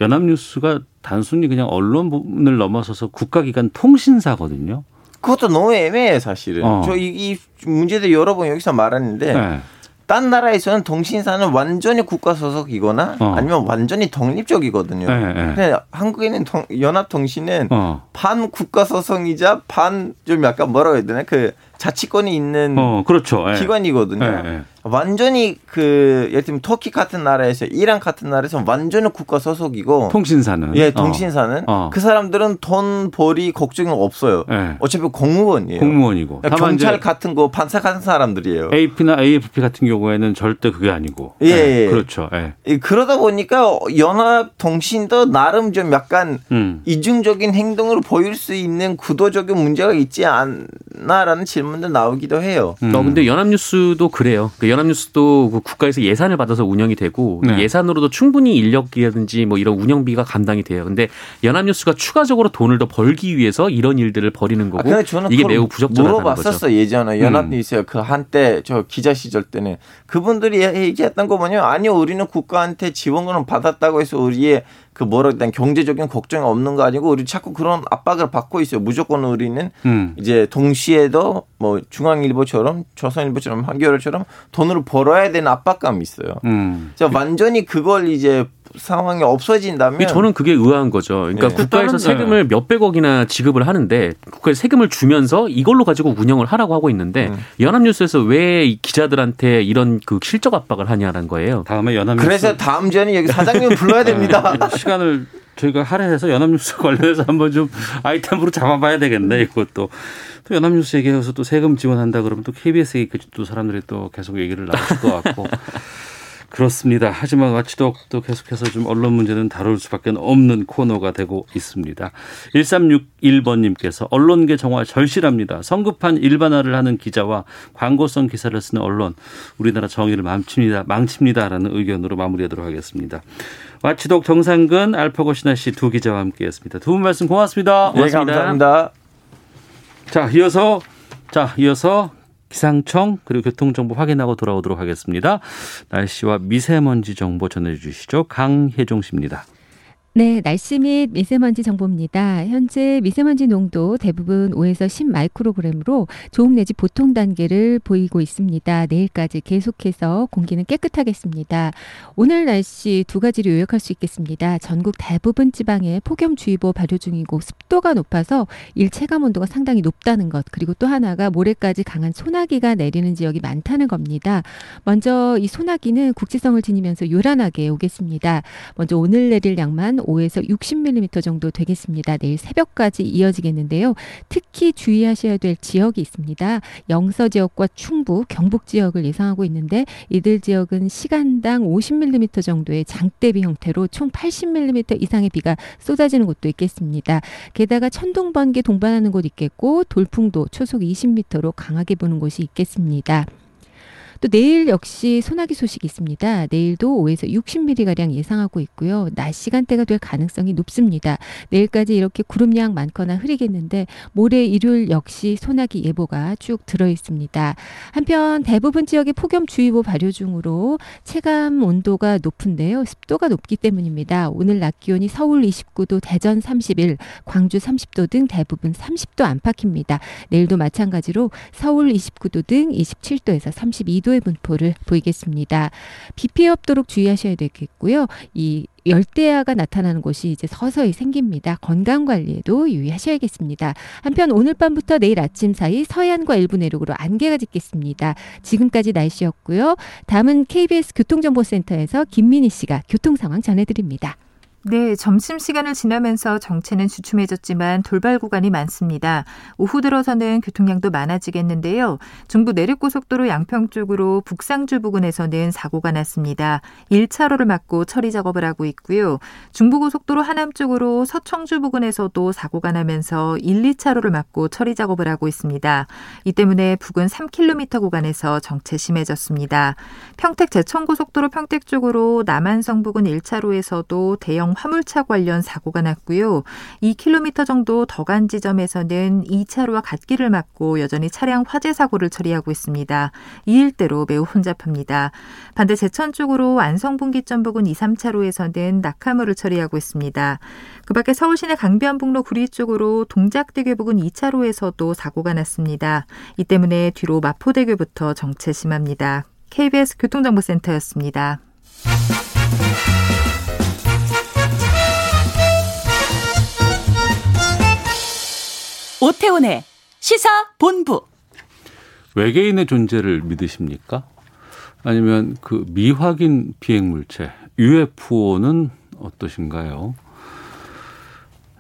연합뉴스가 단순히 그냥 언론을 넘어서서 국가기관 통신사거든요. 그것도 너무 애매해 사실은. 어. 저이 이 문제도 여러 번 여기서 말했는데 네. 딴 나라에서는 통신사는 완전히 국가 소속이거나 어. 아니면 완전히 독립적이거든요. 네, 네. 근데 한국에는 통- 연합통신은 어. 반 국가 소속이자 반 좀 약간 뭐라고 해야 되나 그 자치권이 있는 어, 그렇죠. 예. 기관이거든요. 완전히 그 예를 들면 터키 같은 나라에서 이란 같은 나라에서 완전히 국가 소속이고 통신사는 예, 어. 통신사는 어. 그 사람들은 돈 벌이 걱정이 없어요. 예. 어차피 공무원이에요. 공무원이고. 다만 경찰 같은 거 판사 같은 사람들이에요. AP나 AFP 같은 경우에는 절대 그게 아니고. 예, 예. 그렇죠. 예. 예, 그러다 보니까 연합 통신도 나름 좀 약간 음. 이중적인 행동을 보일 수 있는 구도적인 문제가 있지 않나라는 질문도 나오기도 해요. 음. 어, 근데 연합뉴스도 그래요. 그 연합뉴스도 그 국가에서 예산을 받아서 운영이 되고 네. 예산으로도 충분히 인력이라든지 뭐 이런 운영비가 감당이 돼요. 근데 연합뉴스가 추가적으로 돈을 더 벌기 위해서 이런 일들을 벌이는 아, 거고 근데 저는 이게 매우 부적절하다는 거죠. 물어봤었어 예전에 연합뉴스에 그 한때 저 기자 시절 때는 그분들이 얘기했던 거 뭐냐면 아니요 우리는 국가한테 지원금을 받았다고 해서 우리의 그 뭐라 그래 경제적인 걱정이 없는 거 아니고 우리 자꾸 그런 압박을 받고 있어요. 무조건 우리는 음. 이제 동시에도 뭐 중앙일보처럼 조선일보처럼 한겨레처럼 돈을 벌어야 되는 압박감이 있어요. 음. 자 완전히 그걸 이제 상황이 없어진다면 저는 그게 의아한 거죠. 그러니까 네. 국가에서 세금을 몇 백억이나 지급을 하는데 국가에 세금을 주면서 이걸로 가지고 운영을 하라고 하고 있는데 음. 연합뉴스에서 왜이 기자들한테 이런 그 실적 압박을 하냐는 거예요. 다음에 연합뉴스 그래서 다음 전에 여기 사장님 불러야 됩니다. 예, 시간을 저희가 할애해서 연합뉴스 관련해서 한번 좀 아이템으로 잡아봐야 되겠네 이것도. 또 연합뉴스 얘기해서 또 세금 지원한다 그러면 또 KBS 얘기까지 또 사람들이 또 계속 얘기를 나눌 것 같고. 그렇습니다. 하지만 와치독도 계속해서 좀 언론 문제는 다룰 수밖에 없는 코너가 되고 있습니다. 1361번님께서 언론계 정화 절실합니다. 성급한 일반화를 하는 기자와 광고성 기사를 쓰는 언론, 우리나라 정의를 망칩니다. 망칩니다라는 의견으로 마무리하도록 하겠습니다. 와치독 정상근, 알파고 신하 씨 두 기자와 함께했습니다. 두 분 말씀 고맙습니다. 고맙습니다. 네, 감사합니다. 자, 이어서 자, 이어서 기상청 그리고 교통정보 확인하고 돌아오도록 하겠습니다. 날씨와 미세먼지 정보 전해주시죠. 강혜종 씨입니다. 네, 날씨 및 미세먼지 정보입니다. 현재 미세먼지 농도 대부분 5에서 10 마이크로그램으로 좋음 내지 보통 단계를 보이고 있습니다. 내일까지 계속해서 공기는 깨끗하겠습니다. 오늘 날씨 두 가지로 요약할 수 있겠습니다. 전국 대부분 지방에 폭염주의보 발효 중이고 습도가 높아서 일체감 온도가 상당히 높다는 것 그리고 또 하나가 모레까지 강한 소나기가 내리는 지역이 많다는 겁니다. 먼저 이 소나기는 국지성을 지니면서 요란하게 오겠습니다. 먼저 오늘 내릴 양만 5에서 60mm 정도 되겠습니다. 내일 새벽까지 이어지겠는데요. 특히 주의하셔야 될 지역이 있습니다. 영서 지역과 충북, 경북 지역을 예상하고 있는데 이들 지역은 시간당 50mm 정도의 장대비 형태로 총 80mm 이상의 비가 쏟아지는 곳도 있겠습니다. 게다가 천둥 번개 동반하는 곳 있겠고 돌풍도 초속 20m로 강하게 부는 곳이 있겠습니다. 또 내일 역시 소나기 소식이 있습니다. 내일도 5에서 60mm가량 예상하고 있고요. 낮 시간대가 될 가능성이 높습니다. 내일까지 이렇게 구름량 많거나 흐리겠는데 모레 일요일 역시 소나기 예보가 쭉 들어 있습니다. 한편 대부분 지역에 폭염주의보 발효 중으로 체감 온도가 높은데요. 습도가 높기 때문입니다. 오늘 낮 기온이 서울 29도, 대전 31, 광주 30도 등 대부분 30도 안팎입니다. 내일도 마찬가지로 서울 29도 등 27도에서 32도 2도의 분포를 보이겠습니다. 비 피해 없도록 주의하셔야 되겠고요. 이 열대야가 나타나는 곳이 이제 서서히 생깁니다. 건강 관리에도 유의하셔야겠습니다. 한편 오늘 밤부터 내일 아침 사이 서해안과 일부 내륙으로 안개가 짙겠습니다. 지금까지 날씨였고요. 다음은 KBS 교통정보센터에서 김민희 씨가 교통 상황 전해드립니다. 네, 점심 시간을 지나면서 정체는 주춤해졌지만 돌발 구간이 많습니다. 오후 들어서는 교통량도 많아지겠는데요. 중부 내륙고속도로 양평 쪽으로 북상주 부근에서는 사고가 났습니다. 1차로를 막고 처리 작업을 하고 있고요. 중부고속도로 하남 쪽으로 서청주 부근에서도 사고가 나면서 1, 2차로를 막고 처리 작업을 하고 있습니다. 이 때문에 부근 3km 구간에서 정체 심해졌습니다. 평택 제천고속도로 평택 쪽으로 남한성 부근 1차로에서도 대형 화물차 관련 사고가 났고요. 2km 정도 더 간 지점에서는 2차로와 갓길을 막고 여전히 차량 화재 사고를 처리하고 있습니다. 이 일대로 매우 혼잡합니다. 반대 제천 쪽으로 안성분기점 부근 2, 3차로에서는 낙하물을 처리하고 있습니다. 그 밖에 서울시내 강변북로 구리 쪽으로 동작대교 부근 2차로에서도 사고가 났습니다. 이 때문에 뒤로 마포대교부터 정체 심합니다. KBS 교통정보센터였습니다. 오태훈의 시사 본부. 외계인의 존재를 믿으십니까? 아니면 그 미확인 비행 물체 UFO는 어떠신가요?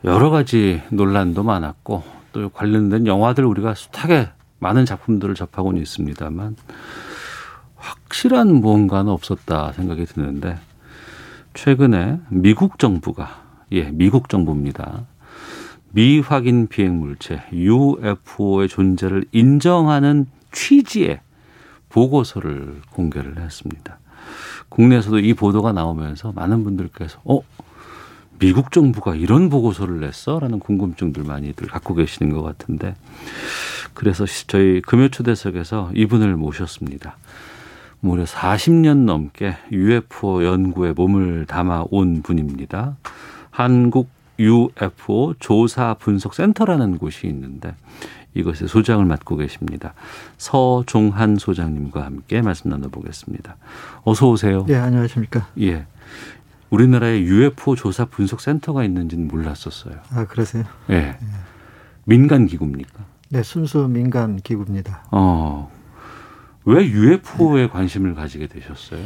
여러 가지 논란도 많았고 또 관련된 영화들 우리가 숱하게 많은 작품들을 접하고는 있습니다만 확실한 무언가는 없었다 생각이 드는데 최근에 미국 정부가 예 미국 정부입니다 미확인 비행 물체 UFO의 존재를 인정하는 취지의 보고서를 공개를 했습니다. 국내에서도 이 보도가 나오면서 많은 분들께서 어 미국 정부가 이런 보고서를 냈어? 라는 궁금증들 많이들 갖고 계시는 것 같은데 그래서 저희 금요 초대석에서 이분을 모셨습니다. 무려 40년 넘게 UFO 연구에 몸을 담아 온 분입니다. 한국 UFO 조사 분석 센터라는 곳이 있는데 이것의 소장을 맡고 계십니다. 서종한 소장님과 함께 말씀 나눠보겠습니다. 어서 오세요. 네, 안녕하십니까. 예. 우리나라에 UFO 조사 분석 센터가 있는지는 몰랐었어요. 아, 그러세요? 예. 네. 민간 기구입니까? 네, 순수 민간 기구입니다. 어. 왜 UFO에 네. 관심을 가지게 되셨어요?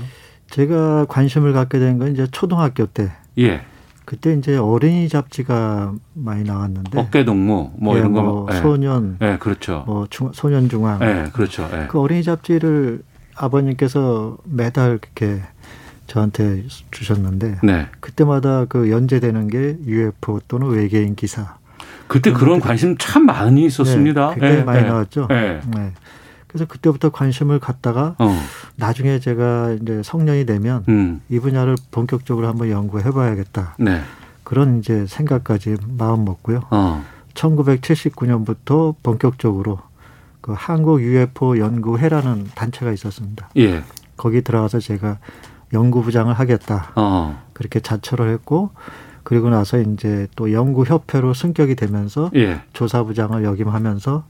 제가 관심을 갖게 된 건 이제 초등학교 때. 예. 그때 이제 어린이 잡지가 많이 나왔는데 어깨 동무 뭐 예, 이런 거. 뭐 예. 소년, 예, 그렇죠. 뭐 중, 소년 중앙. 예, 그렇죠. 예. 그 어린이 잡지를 아버님께서 매달 그렇게 저한테 주셨는데 네. 그때마다 그 연재되는 게 UFO 또는 외계인 기사. 그때 그런 관심 참 많이 있었습니다. 네, 굉장히 예, 많이 예. 나왔죠. 예. 네. 그래서 그때부터 관심을 갖다가 어. 나중에 제가 이제 성년이 되면 음. 이 분야를 본격적으로 한번 연구해 봐야겠다. 네. 그런 이제 생각까지 마음 먹고요. 어. 1979년부터 본격적으로 그 한국 UFO 연구회라는 단체가 있었습니다. 예. 거기 들어가서 제가 연구부장을 하겠다. 어. 그렇게 자처를 했고 그리고 나서 이제 또 연구협회로 승격이 되면서 예. 조사부장을 역임하면서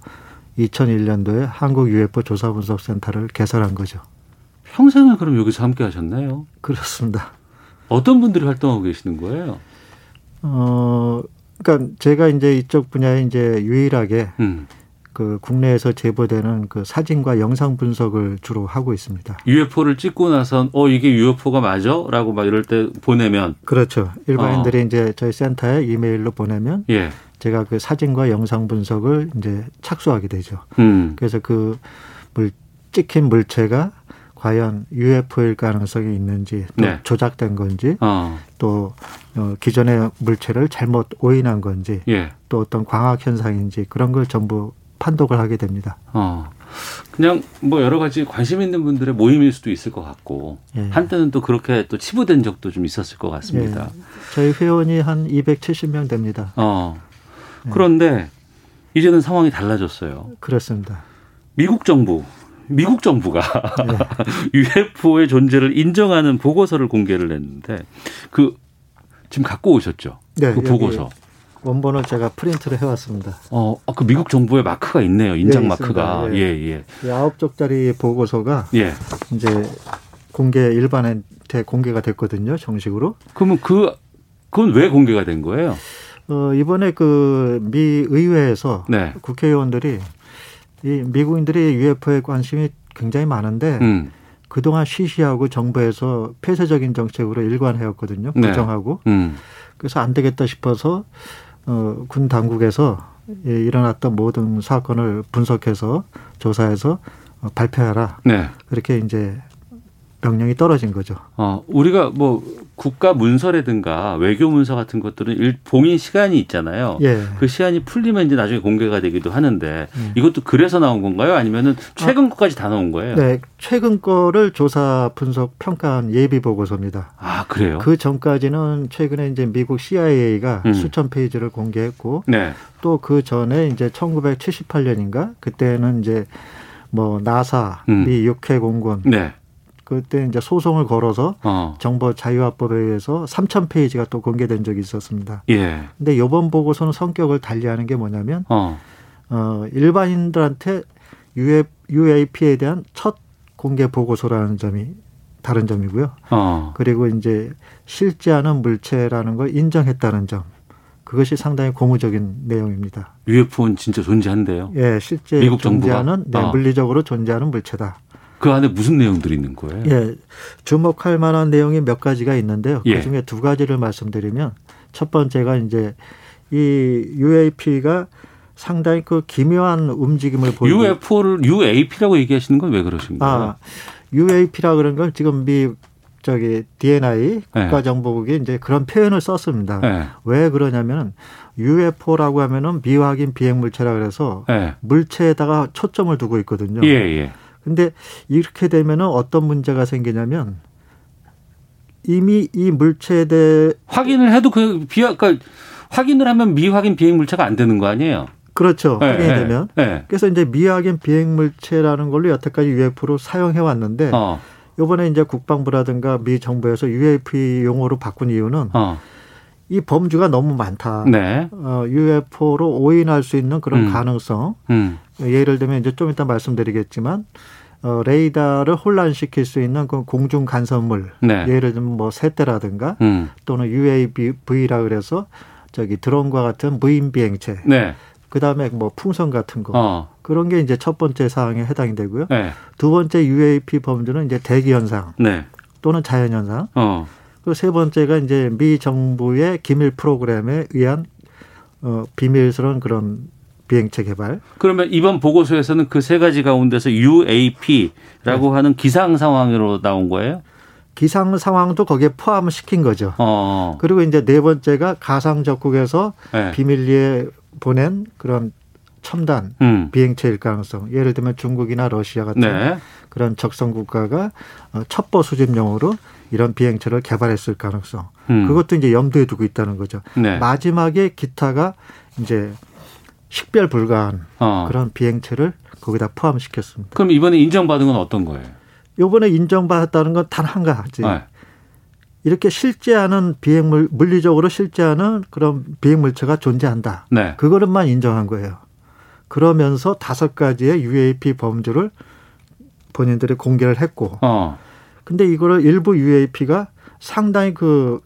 2001년도에 한국 UFO 조사 분석 센터를 개설한 거죠. 평생을 그럼 여기서 함께 하셨나요? 그렇습니다. 어떤 분들이 활동하고 계시는 거예요? 어, 그러니까 제가 이제 이쪽 분야에 이제 유일하게 음. 그 국내에서 제보되는 그 사진과 영상 분석을 주로 하고 있습니다. UFO를 찍고 나선 어 이게 UFO가 맞아?라고 막 이럴 때 보내면 그렇죠. 일반인들이 이제 저희 센터에 이메일로 보내면 예. 제가 그 사진과 영상 분석을 이제 착수하게 되죠. 음. 그래서 그 물 찍힌 물체가 과연 UFO일 가능성이 있는지 또 네. 조작된 건지 어. 또 어, 기존의 물체를 잘못 오인한 건지 예. 또 어떤 광학 현상인지 그런 걸 전부 판독을 하게 됩니다. 어. 그냥 뭐 여러 가지 관심 있는 분들의 모임일 수도 있을 것 같고 예. 한때는 또 그렇게 또 치부된 적도 좀 있었을 것 같습니다. 예. 저희 회원이 한 270명 됩니다. 어. 예. 그런데 이제는 상황이 달라졌어요. 그렇습니다. 미국 정부, 미국 정부가 UFO의 존재를 인정하는 보고서를 공개를 했는데 그 지금 갖고 오셨죠? 네, 그 보고서. 원본을 제가 프린트를 해왔습니다. 어, 아, 그 미국 정부의 마크가 있네요. 인장 예, 마크가. 예, 예. 예. 이 아홉 쪽짜리 보고서가 예. 이제 공개 일반한테 공개가 됐거든요, 정식으로. 그러면 그 그건 왜 공개가 된 거예요? 어, 이번에 그 미 의회에서 네. 국회의원들이 이 미국인들이 UFO에 관심이 굉장히 많은데 음. 그동안 쉬쉬하고 정부에서 폐쇄적인 정책으로 일관해왔거든요. 네. 부정하고. 음. 그래서 안 되겠다 싶어서 어, 군 당국에서 예, 일어났던 모든 사건을 분석해서 조사해서 어, 발표하라. 네. 그렇게 이제 명령이 떨어진 거죠. 어, 우리가 뭐 국가 문서라든가 외교 문서 같은 것들은 일, 봉인 시간이 있잖아요. 예. 그 시간이 풀리면 이제 나중에 공개가 되기도 하는데 음. 이것도 그래서 나온 건가요? 아니면은 최근 것까지 다 나온 거예요? 네, 최근 거를 조사 분석 평가한 예비 보고서입니다. 아, 그래요? 그 전까지는 최근에 이제 미국 CIA가 음. 수천 페이지를 공개했고 네. 또그 전에 이제 1978년인가 그때는 이제 뭐 나사 음. 미 육해 공군 네. 그때 이제 소송을 걸어서 어. 정보 자유화법에 의해서 3천 페이지가 또 공개된 적이 있었습니다. 예. 근데 이번 보고서는 성격을 달리하는 게 뭐냐면 어. 어 일반인들한테 UAP에 대한 첫 공개 보고서라는 점이 다른 점이고요. 어. 그리고 이제 실제하는 물체라는 걸 인정했다는 점. 그것이 상당히 고무적인 내용입니다. UFO는 진짜 존재한대요. 예, 실제 미국 정부가? 존재하는 네, 어. 물리적으로 존재하는 물체다. 그 안에 무슨 내용들이 있는 거예요? 예, 주목할 만한 내용이 몇 가지가 있는데요. 예. 그 중에 두 가지를 말씀드리면 첫 번째가 이제 이 UAP가 상당히 그 기묘한 움직임을 보이고 UFO를 UAP라고 얘기하시는 건왜 거예요? 아, UAP라 그런 걸 지금 미 저기 DNI 국가정보국이 이제 그런 표현을 썼습니다. 네. 왜 그러냐면은 UFO라고 하면은 미확인 비행 물체라 그래서 네. 물체에다가 초점을 두고 있거든요. 예, 예. 근데 이렇게 되면은 어떤 문제가 생기냐면 이미 이 물체에 대해 확인을 해도 그 비하 그러니까 확인을 하면 미확인 비행 물체가 안 되는 거 아니에요? 그렇죠. 네, 확인이 네, 되면. 네. 그래서 이제 미확인 비행 물체라는 걸로 여태까지 UFO로 사용해 왔는데 어. 이번에 이제 국방부라든가 미 정부에서 UAP 용어로 바꾼 이유는 어. 이 범주가 너무 많다. 네. 어, UFO로 오인할 수 있는 그런 음. 가능성. 음. 예를 들면 이제 좀 이따 말씀드리겠지만 어, 레이더를 혼란시킬 수 있는 그 공중 간섭물. 네. 예를 들면 뭐 새떼라든가 음. 또는 UAV라 그래서 저기 드론과 같은 무인 비행체. 네. 그다음에 뭐 풍선 같은 거. 어. 그런 게 이제 첫 번째 사항에 해당이 되고요. 네. 두 번째 UAP 범주는 이제 대기 현상 네. 또는 자연 현상. 어. 그세 번째가 이제 미 정부의 기밀 프로그램에 의한 어, 비밀스러운 그런 비행체 개발. 그러면 이번 보고서에서는 그 세 가지 가운데서 UAP라고 하는 기상 상황으로 나온 거예요? 기상 상황도 거기에 포함시킨 거죠. 어. 그리고 이제 네 번째가 가상 적국에서 네. 비밀리에 보낸 그런 첨단 음. 비행체일 가능성. 예를 들면 중국이나 러시아 같은 네. 그런 적성 국가가 어, 첩보 수집용으로 이런 비행체를 개발했을 가능성. 음. 그것도 이제 염두에 두고 있다는 거죠. 네. 마지막에 기타가 이제 식별 불가한 어. 그런 비행체를 거기다 포함시켰습니다. 그럼 이번에 인정받은 건 어떤 거예요? 요번에 인정받았다는 건 단 한 가지. 네. 이렇게 실제하는 비행물 물리적으로 실제하는 그런 비행물체가 존재한다. 네. 그거는만 인정한 거예요. 그러면서 다섯 가지의 UAP 범주를 본인들이 공개를 했고, 어. 근데 이거를 일부 UAP가 상당히 그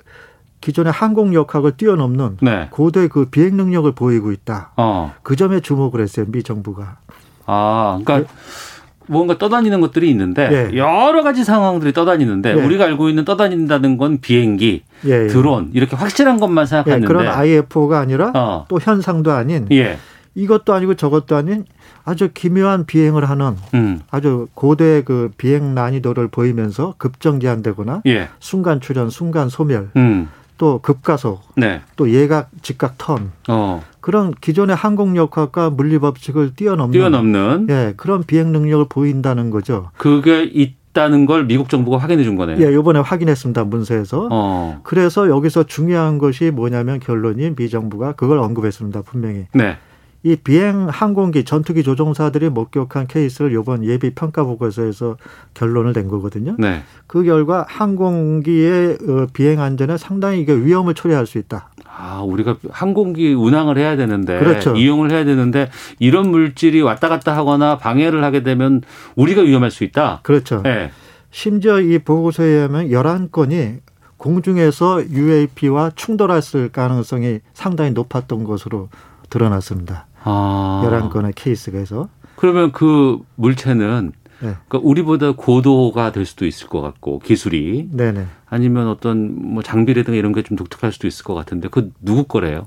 기존의 항공 역학을 뛰어넘는 네. 고도의 그 비행 능력을 보이고 있다. 어. 그 점에 주목을 했어요, 미 정부가. 아, 그러니까 뭔가 떠다니는 것들이 있는데 예. 여러 가지 상황들이 떠다니는데 예. 우리가 알고 있는 떠다닌다는 건 비행기, 예, 예. 드론 이렇게 확실한 것만 예, 생각하는데 그런 IFO가 아니라 어. 또 현상도 아닌 예. 이것도 아니고 저것도 아닌 아주 기묘한 비행을 하는 음. 아주 고도의 그 비행 난이도를 보이면서 급정지한되거나 예. 순간 출현, 순간 소멸, 음. 또 급가속, 네. 또 예각, 직각 턴 어. 그런 기존의 항공 역학과 물리 법칙을 뛰어넘는 뛰어넘는 예 그런 비행 능력을 보인다는 거죠. 그게 있다는 걸 미국 정부가 확인해 준 거네요. 예, 이번에 확인했습니다 문서에서. 어. 그래서 여기서 중요한 것이 뭐냐면 결론이 미 정부가 그걸 언급했습니다 분명히. 네. 이 비행 항공기 전투기 조종사들이 목격한 케이스를 이번 예비 평가 보고서에서 결론을 낸 거거든요. 네. 그 결과 항공기의 어, 비행 안전에 상당히 이게 위험을 초래할 수 있다. 아, 우리가 항공기 운항을 해야 되는데 그렇죠. 이용을 해야 되는데 이런 물질이 왔다 갔다 하거나 방해를 하게 되면 우리가 위험할 수 있다. 그렇죠. 네. 심지어 이 보고서에 의하면 11건이 공중에서 UAP와 충돌했을 가능성이 상당히 높았던 것으로 드러났습니다. 아. 11건의 케이스가 해서. 그러면 그 물체는 네. 그러니까 우리보다 고도가 될 수도 있을 것 같고 기술이 네네. 아니면 어떤 뭐 장비라든가 이런 게 좀 독특할 수도 있을 것 같은데 그 누구 거래요?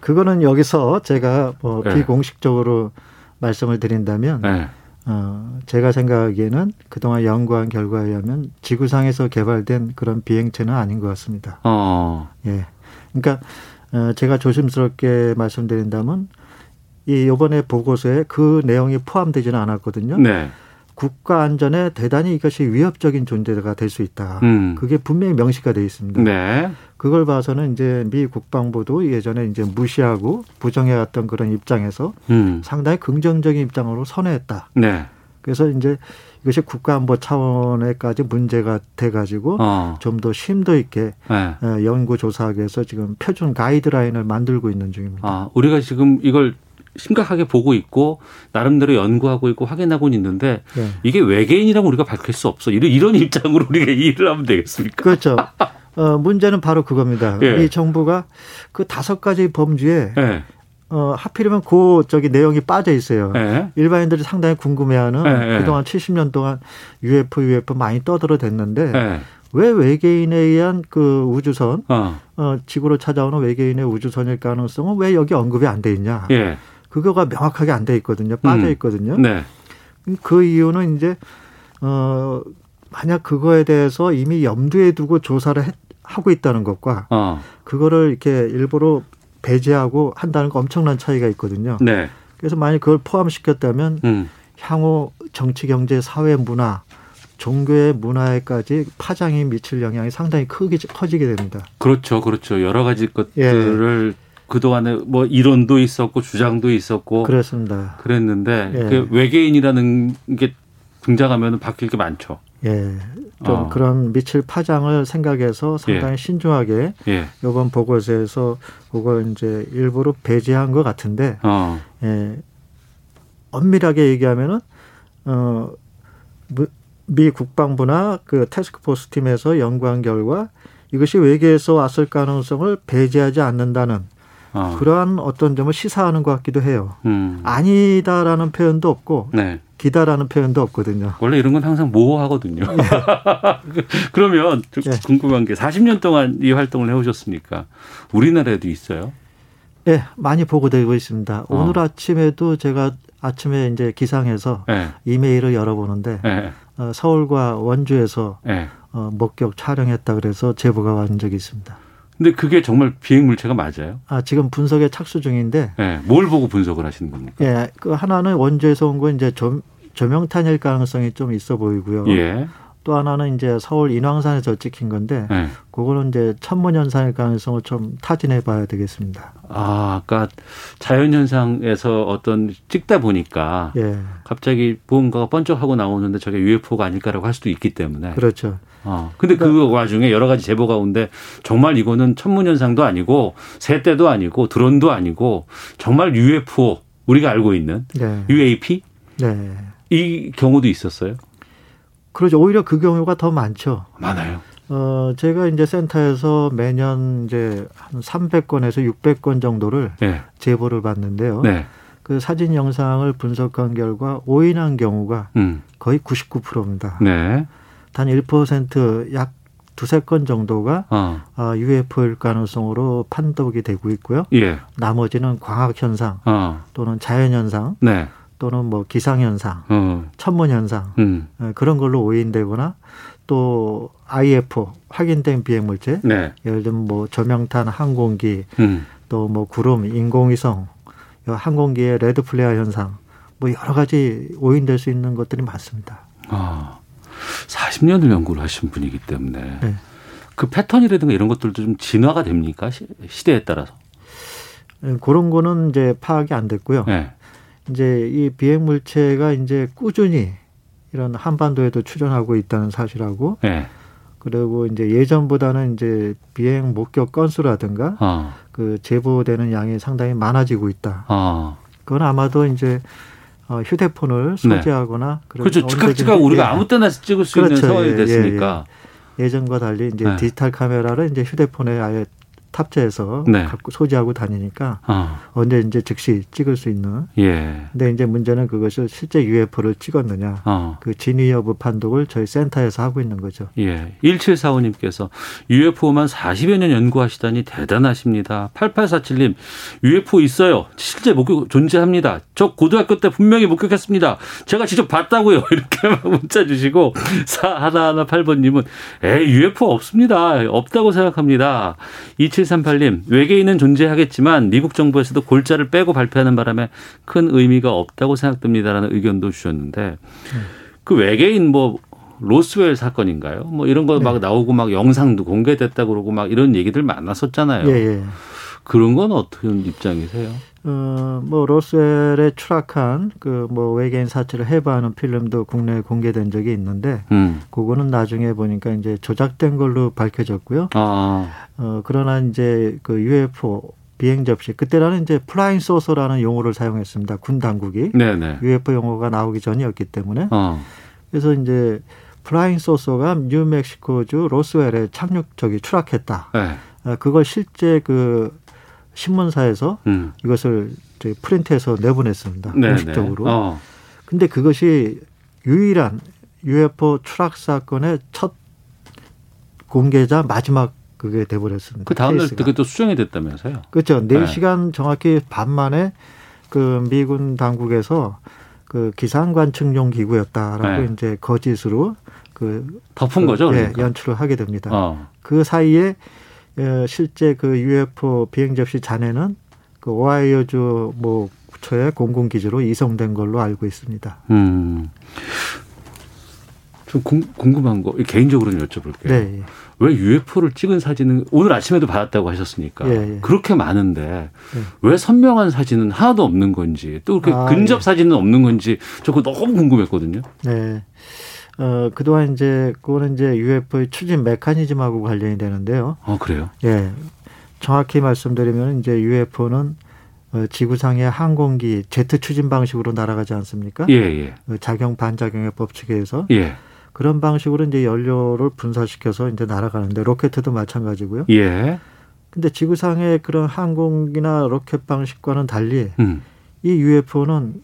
그거는 여기서 제가 뭐 네. 비공식적으로 말씀을 드린다면 네. 어, 제가 생각하기에는 그동안 연구한 결과에 의하면 지구상에서 개발된 그런 비행체는 아닌 것 같습니다. 어. 예. 그러니까 어, 제가 조심스럽게 말씀드린다면 이 이번에 보고서에 그 내용이 포함되지는 않았거든요. 네. 국가 안전에 대단히 이것이 위협적인 존재가 될 수 있다. 음. 그게 분명히 명시가 돼 있습니다. 네. 그걸 봐서는 이제 미 국방부도 예전에 이제 무시하고 부정해왔던 그런 입장에서 음. 상당히 긍정적인 입장으로 선회했다. 네. 그래서 이제 이것이 국가안보 차원에까지 문제가 돼가지고 어. 좀더 심도 있게 네. 어, 연구 조사하기 위해서 지금 표준 가이드라인을 만들고 있는 중입니다. 아, 우리가 지금 이걸 심각하게 보고 있고 나름대로 연구하고 있고 확인하고 있는데 네. 이게 외계인이라고 우리가 밝힐 수 없어. 이런 이런 입장으로 우리가 일을 하면 되겠습니까? 그렇죠. 어, 문제는 바로 그겁니다. 예. 이 정부가 그 다섯 가지 범주에 네. 어, 하필이면 그 저기 내용이 빠져 있어요. 네. 일반인들이 상당히 궁금해하는 예, 예. 그동안 70년 동안 UFO, UFO 많이 떠들어 댔는데 네. 왜 외계인에 의한 그 우주선, 어. 어, 지구로 찾아오는 외계인의 우주선일 가능성은 왜 여기 언급이 안 돼 있냐? 예. 그거가 명확하게 안 돼 있거든요. 빠져 음. 있거든요. 네. 그 이유는 이제 어 만약 그거에 대해서 이미 염두에 두고 조사를 했- 하고 있다는 것과 어. 그거를 이렇게 일부러 배제하고 한다는 거 엄청난 차이가 있거든요. 네. 그래서 만약 그걸 포함시켰다면 음. 향후 정치, 경제, 사회, 문화, 종교의 문화에까지 파장이 미칠 영향이 상당히 크게 커지게 됩니다. 그렇죠. 그렇죠. 여러 가지 예. 것들을 그동안에 뭐 이론도 있었고 주장도 있었고 그렇습니다. 그랬는데 예. 그 외계인이라는 게 등장하면 바뀔 게 많죠. 예. 좀 어. 그런 미칠 파장을 생각해서 상당히 신중하게 예. 이번 보고서에서 그걸 이제 일부러 배제한 것 같은데 어. 예, 엄밀하게 얘기하면은 어, 무- 미 국방부나 그 태스크포스 팀에서 연구한 결과 이것이 외계에서 왔을 가능성을 배제하지 않는다는 어. 그러한 어떤 점을 시사하는 것 같기도 해요. 음. 아니다라는 표현도 없고 네. 기다라는 표현도 없거든요. 원래 이런 건 항상 모호하거든요. 그러면 좀 네. 궁금한 게 40년 동안 이 활동을 해오셨으니까 우리나라에도 있어요? 예, 많이 보고되고 있습니다. 어. 오늘 아침에도 제가 아침에 이제 기상해서 네. 이메일을 열어보는데 네. 어, 서울과 원주에서 네. 어, 목격 촬영했다 그래서 제보가 온 적이 있습니다. 근데 그게 정말 비행 물체가 맞아요? 아, 지금 분석에 착수 중인데 네. 뭘 보고 분석을 하시는 겁니까? 예, 그 하나는 원주에서 온 건 이제 조, 조명탄일 가능성이 좀 있어 보이고요. 예. 또 하나는 이제 서울 인왕산에서 찍힌 건데 네. 그거는 이제 천문현상일 가능성을 좀 타진해 봐야 되겠습니다. 아, 아까 자연현상에서 어떤 찍다 보니까 예, 갑자기 무언가가 번쩍하고 나오는데 저게 UFO가 아닐까라고 할 수도 있기 때문에. 그렇죠. 어. 근데 그 와중에 여러 가지 제보가 오는데 정말 이거는 천문현상도 아니고 새떼도 아니고 드론도 아니고 정말 UFO 우리가 알고 있는 네, UAP 네. 이 경우도 있었어요. 그렇죠. 오히려 그 경우가 더 많죠. 많아요. 어, 제가 이제 센터에서 매년 이제 한 300건에서 600건 정도를 네. 제보를 받는데요. 네. 그 사진 영상을 분석한 결과 오인한 경우가 음. 거의 99%입니다. 네. 단 1%약 두세 건 정도가 어. 아, UFO일 가능성으로 판독이 되고 있고요. 예. 나머지는 광학 현상 어. 또는 자연 현상 네. 또는 뭐 기상 현상, 어. 천문 현상 음. 예, 그런 걸로 오인되거나 또 IFO 확인된 비행 물체 네. 예를 들면 뭐 조명탄 항공기 음. 또뭐 구름 인공위성 요 항공기의 red flare 현상 뭐 여러 가지 오인될 수 있는 것들이 많습니다. 아. 40년을 연구를 하신 분이기 때문에 네. 그 패턴이라든가 이런 것들도 좀 진화가 됩니까? 시, 시대에 따라서. 예, 그런 거는 이제 파악이 안 됐고요. 네. 이제 이 비행 물체가 이제 꾸준히 이런 한반도에도 출현하고 있다는 사실하고 네. 그리고 이제 예전보다는 이제 비행 목격 건수라든가 어. 그 제보되는 양이 상당히 많아지고 있다. 어. 그건 아마도 이제 어, 휴대폰을 소지하거나 그런 네. 그렇죠. 즉각 즉각 언제든지- 우리가 예. 아무 때나 찍을 수 있는 그렇죠. 상황이 예, 됐으니까. 예 전과 달리 이제 네. 디지털 카메라를 이제 휴대폰에 아예 탑재해서 네. 갖고 소지하고 다니니까 어. 언제 이제 즉시 찍을 수 있는. 예. 근데 이제 문제는 그것을 실제 UFO를 찍었느냐. 어. 그 진위 여부 판독을 저희 센터에서 하고 있는 거죠. 예. 1745님께서 UFO만 40여 년 연구하시다니 대단하십니다. 8847님, UFO 있어요. 실제 목격 존재합니다. 저 고등학교 때 분명히 목격했습니다. 제가 직접 봤다고요. 이렇게 막 문자 주시고, 4118번님은, 에이, UFO 없습니다. 없다고 생각합니다. 2738님, 외계인은 존재하겠지만 미국 정부에서도 골자를 빼고 발표하는 바람에 큰 의미가 없다고 생각됩니다라는 의견도 주셨는데, 그 외계인 뭐 로스웰 사건인가요? 뭐 이런 거막 나오고 막 영상도 공개됐다 그러고 막 이런 얘기들 많았었잖아요. 예, 예. 그런 건 어떤 입장이세요? 어, 뭐, 로스웰에 추락한 그 뭐 외계인 사체를 해부하는 필름도 국내에 공개된 적이 있는데, 음. 그거는 나중에 보니까 이제 조작된 걸로 밝혀졌고요. 아, 어, 그러나 이제 그 UFO 비행 접시, 그때는 이제 flying saucer라는 용어를 사용했습니다. 군 당국이. 네네. UFO 용어가 나오기 전이었기 때문에. 어, 그래서 이제 flying saucer가 뉴멕시코주 로스웰에 착륙, 저기 추락했다. 네. 어, 그걸 실제 그 신문사에서 음. 이것을 저희 프린트해서 내보냈습니다. 네네. 공식적으로. 어, 근데 그것이 유일한 UFO 추락 사건의 첫 공개자 마지막 그게 돼버렸습니다. 그 다음날. 그게 또 수정이 됐다면서요? 그렇죠. 네. 4시간 정확히 반 만에 그 미군 당국에서 그 기상관측용 기구였다라고 네. 이제 거짓으로 그 덮은 그, 거죠, 예, 그러니까. 연출을 하게 됩니다. 어, 그 사이에 어, 실제 그 UFO 비행 접시 잔해는 그 오하이오주 뭐 구초의 공군 기지로 이송된 걸로 알고 있습니다. 음. 좀 궁, 궁금한 거 개인적으로는 여쭤볼게요. 네. 왜 UFO를 찍은 사진은 오늘 아침에도 받았다고 하셨으니까 예, 예. 그렇게 많은데 예. 왜 선명한 사진은 하나도 없는 건지 또그 아, 근접 예. 사진은 없는 건지 저 그거 너무 궁금했거든요. 네. 어, 그동안 이제, 그거는 이제 UFO의 추진 메커니즘하고 관련이 되는데요. 어 그래요? 예. 정확히 말씀드리면 이제 UFO는 어, 지구상의 항공기 제트 추진 방식으로 날아가지 않습니까? 예 예. 어, 작용 반작용의 법칙에 의해서 예. 그런 방식으로 이제 연료를 분사시켜서 이제 날아가는데 로켓도 마찬가지고요. 예. 근데 지구상의 그런 항공기나 로켓 방식과는 달리 음. 이 UFO는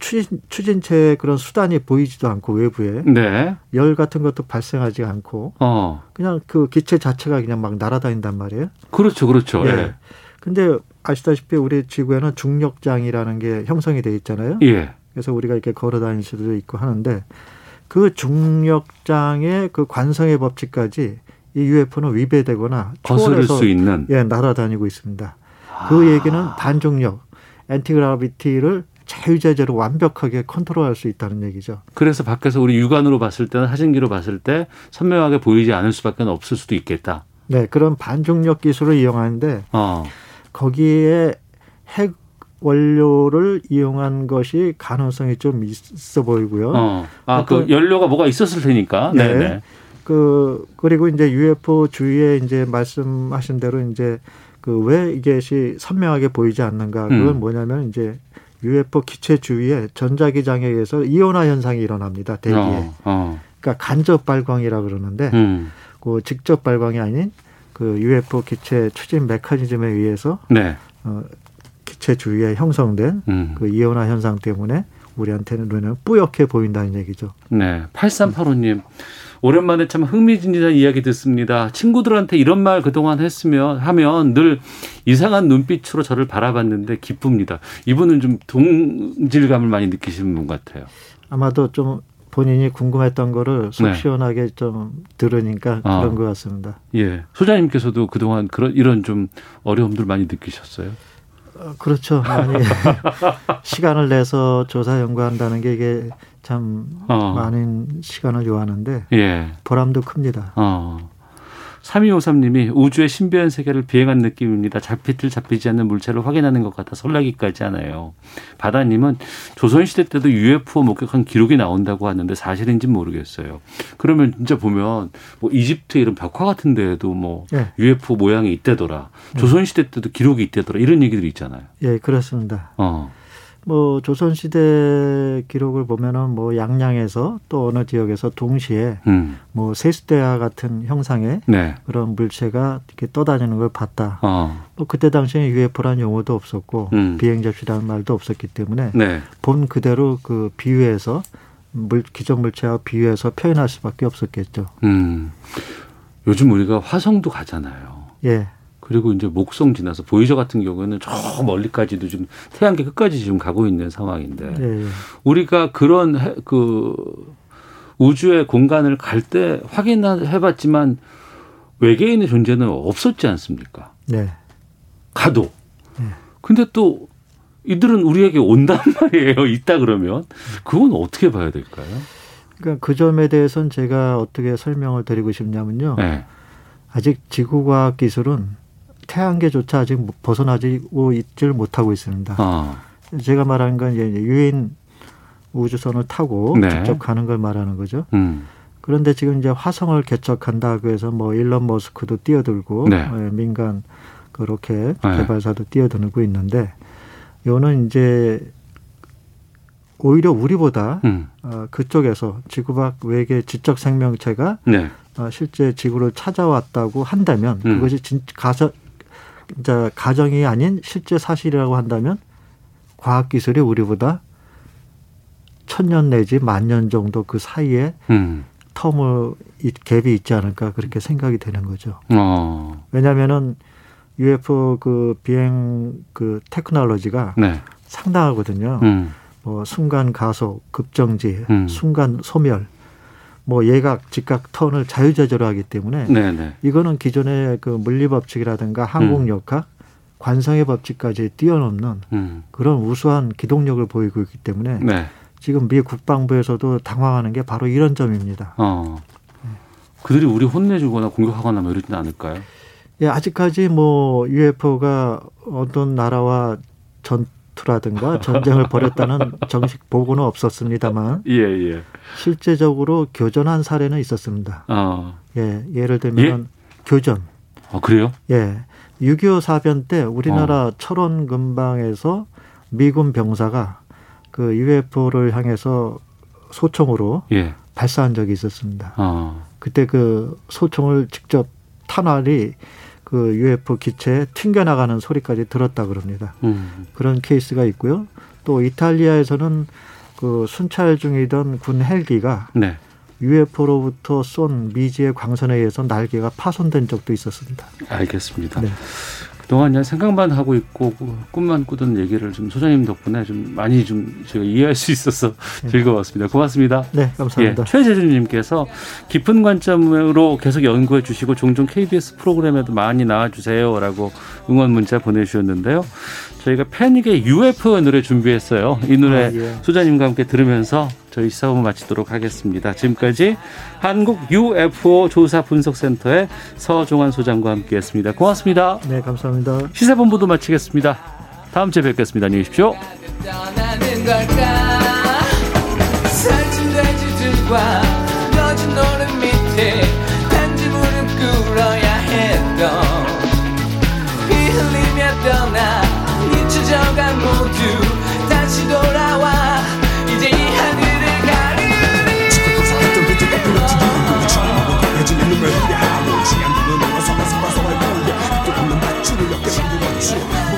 추진 추진체의 그런 수단이 보이지도 않고 외부에 네. 열 같은 것도 발생하지 않고 어. 그냥 그 기체 자체가 그냥 막 날아다닌단 말이에요. 그렇죠. 그렇죠. 예. 예. 근데 아시다시피 우리 지구에는 중력장이라는 게 형성이 돼 있잖아요. 예. 그래서 우리가 이렇게 걸어 다닐 수도 있고 하는데 그 중력장의 그 관성의 법칙까지 이 UFO는 위배되거나 거스를 수 있는. 예, 날아다니고 있습니다. 아. 그 얘기는 반중력, anti-gravity를 자유자재로 완벽하게 컨트롤할 수 있다는 얘기죠. 그래서 밖에서 우리 육안으로 봤을 때는 사진기로 봤을 때 선명하게 보이지 않을 수밖에 없을 수도 있겠다. 네, 그런 반중력 기술을 이용하는데 어. 거기에 핵 원료를 이용한 것이 가능성이 좀 있어 보이고요. 어. 아, 그 어떤- 연료가 뭐가 있었을 테니까. 네. 네. 네. 그 그리고 이제 UFO 주위에 이제 말씀하신 대로 이제 그 왜 이것이 선명하게 보이지 않는가? 그건 음. 뭐냐면 이제 UFO 기체 주위에 전자기장에 의해서 이온화 현상이 일어납니다. 대기에. 어. 어. 그러니까 간접 발광이라 그러는데 음. 그 직접 발광이 아닌 그 UFO 기체 추진 메커니즘에 의해서 네. 어, 기체 주위에 형성된 음. 그 이온화 현상 때문에 우리한테는 눈에 뿌옇게 보인다는 얘기죠. 네. 8385님. 오랜만에 참 흥미진진한 이야기 듣습니다. 친구들한테 이런 말 그동안 했으면 하면 늘 이상한 눈빛으로 저를 바라봤는데 기쁩니다. 이분은 좀 동질감을 많이 느끼시는 분 같아요. 아마도 좀 본인이 궁금했던 거를 속 네. 시원하게 좀 들으니까 아. 그런 것 같습니다. 예. 소장님께서도 그동안 그런 이런 좀 어려움들 많이 느끼셨어요? 어, 그렇죠. 많이 시간을 내서 조사 연구한다는 게 이게 참 어. 많은 시간을 요하는데 예. 보람도 큽니다. 어. 3253님이 우주의 신비한 세계를 비행한 느낌입니다. 잡히질 잡히지 않는 물체를 확인하는 것 같아 설레기까지 하네요. 바다님은 조선시대 때도 UFO 목격한 기록이 나온다고 하는데 사실인지 모르겠어요. 그러면 진짜 보면 뭐 이집트 이런 벽화 같은 데에도 뭐 예, UFO 모양이 있대더라. 조선시대 때도 기록이 있대더라. 이런 얘기들이 있잖아요. 예, 그렇습니다. 어. 뭐 조선 시대 기록을 보면은 뭐 양양에서 또 어느 지역에서 동시에 음. 뭐 세수대와 같은 형상의 네. 그런 물체가 이렇게 떠다니는 걸 봤다. 어. 뭐 그때 당시에 UFO라는 용어도 없었고 음. 비행 접시라는 말도 없었기 때문에 네. 본 그대로 그 비유해서 물 기존 물체와 비유해서 표현할 수밖에 없었겠죠. 음. 요즘 우리가 화성도 가잖아요. 예, 그리고 이제 목성 지나서 보이저 같은 경우에는 저 멀리까지도 지금 태양계 끝까지 지금 가고 있는 상황인데 예, 예. 우리가 그런 해- 그 우주의 공간을 갈 때 확인해봤지만 외계인의 존재는 없었지 않습니까? 네. 가도. 네. 근데 또 이들은 우리에게 온단 말이에요. 있다 그러면 그건 어떻게 봐야 될까요? 그러니까 그 점에 대해서는 제가 어떻게 설명을 드리고 싶냐면요. 네. 아직 지구과학 기술은 태양계조차 아직 벗어나지고 있질 못하고 있습니다. 어. 제가 말하는 건 이제 유인 우주선을 타고 네. 직접 가는 걸 말하는 거죠. 음. 그런데 지금 이제 화성을 개척한다고 해서 뭐 일론 머스크도 뛰어들고 네. 예, 민간 그 로켓 네. 개발사도 뛰어들고 있는데 요는 이제 오히려 우리보다 음. 어, 그쪽에서 지구 밖 외계 지적 생명체가 네. 어, 실제 지구를 찾아왔다고 한다면 음. 그것이 진 가정 이제 가정이 아닌 실제 사실이라고 한다면 과학 기술이 우리보다 천년 내지 만년 정도 그 사이에 음. 텀을 이 갭이 있지 않을까 그렇게 생각이 되는 거죠. 어. 왜냐하면은 UFO 그 비행 그 테크놀로지가 네. 상당하거든요. 음. 뭐 순간 가속, 급정지, 음. 순간 소멸, 뭐 예각, 직각 턴을 자유자재로 하기 때문에 네, 네. 이거는 기존의 그 물리 법칙이라든가 항공역학, 관성의 법칙까지 뛰어넘는 음. 그런 우수한 기동력을 보이고 있기 때문에 네. 지금 미 국방부에서도 당황하는 게 바로 이런 점입니다. 어. 그들이 우리 혼내주거나 공격하거나 뭐 이러지는 않을까요? 예, 아직까지 뭐 UFO가 어떤 나라와 전 투라든가 전쟁을 벌였다는 정식 보고는 없었습니다만 예, 예. 실제적으로 교전한 사례는 있었습니다. 어. 예, 예를 들면 교전. 어, 그래요? 예. 6.25 사변 때 우리나라 어. 철원 근방에서 미군 병사가 그 UFO를 향해서 소총으로 예. 발사한 적이 있었습니다. 어. 그때 그 소총을 직접 탄환이 그 UFO 기체에 튕겨나가는 소리까지 들었다 그럽니다. 음. 그런 케이스가 있고요. 또 이탈리아에서는 그 순찰 중이던 군 헬기가 네. UFO로부터 쏜 미지의 광선에 의해서 날개가 파손된 적도 있었습니다. 알겠습니다. 네. 그동안 그냥 생각만 하고 있고 꿈만 꾸던 얘기를 좀 소장님 덕분에 좀 많이 좀 제가 이해할 수 있어서 즐거웠습니다. 고맙습니다. 네, 감사합니다. 예, 최재준님께서 깊은 관점으로 계속 연구해 주시고 종종 KBS 프로그램에도 많이 나와주세요라고 응원 문자 보내주셨는데요. 저희가 패닉의 UFO 노래 준비했어요. 이 노래 아, 예. 소장님과 함께 들으면서 저희 시사부 마치도록 하겠습니다. 지금까지 한국 UFO 조사 분석센터의 서종환 소장과 함께했습니다. 고맙습니다. 네, 감사합니다. 시사본부도 마치겠습니다. 다음 주에 뵙겠습니다. 안녕히 계십시오. shit.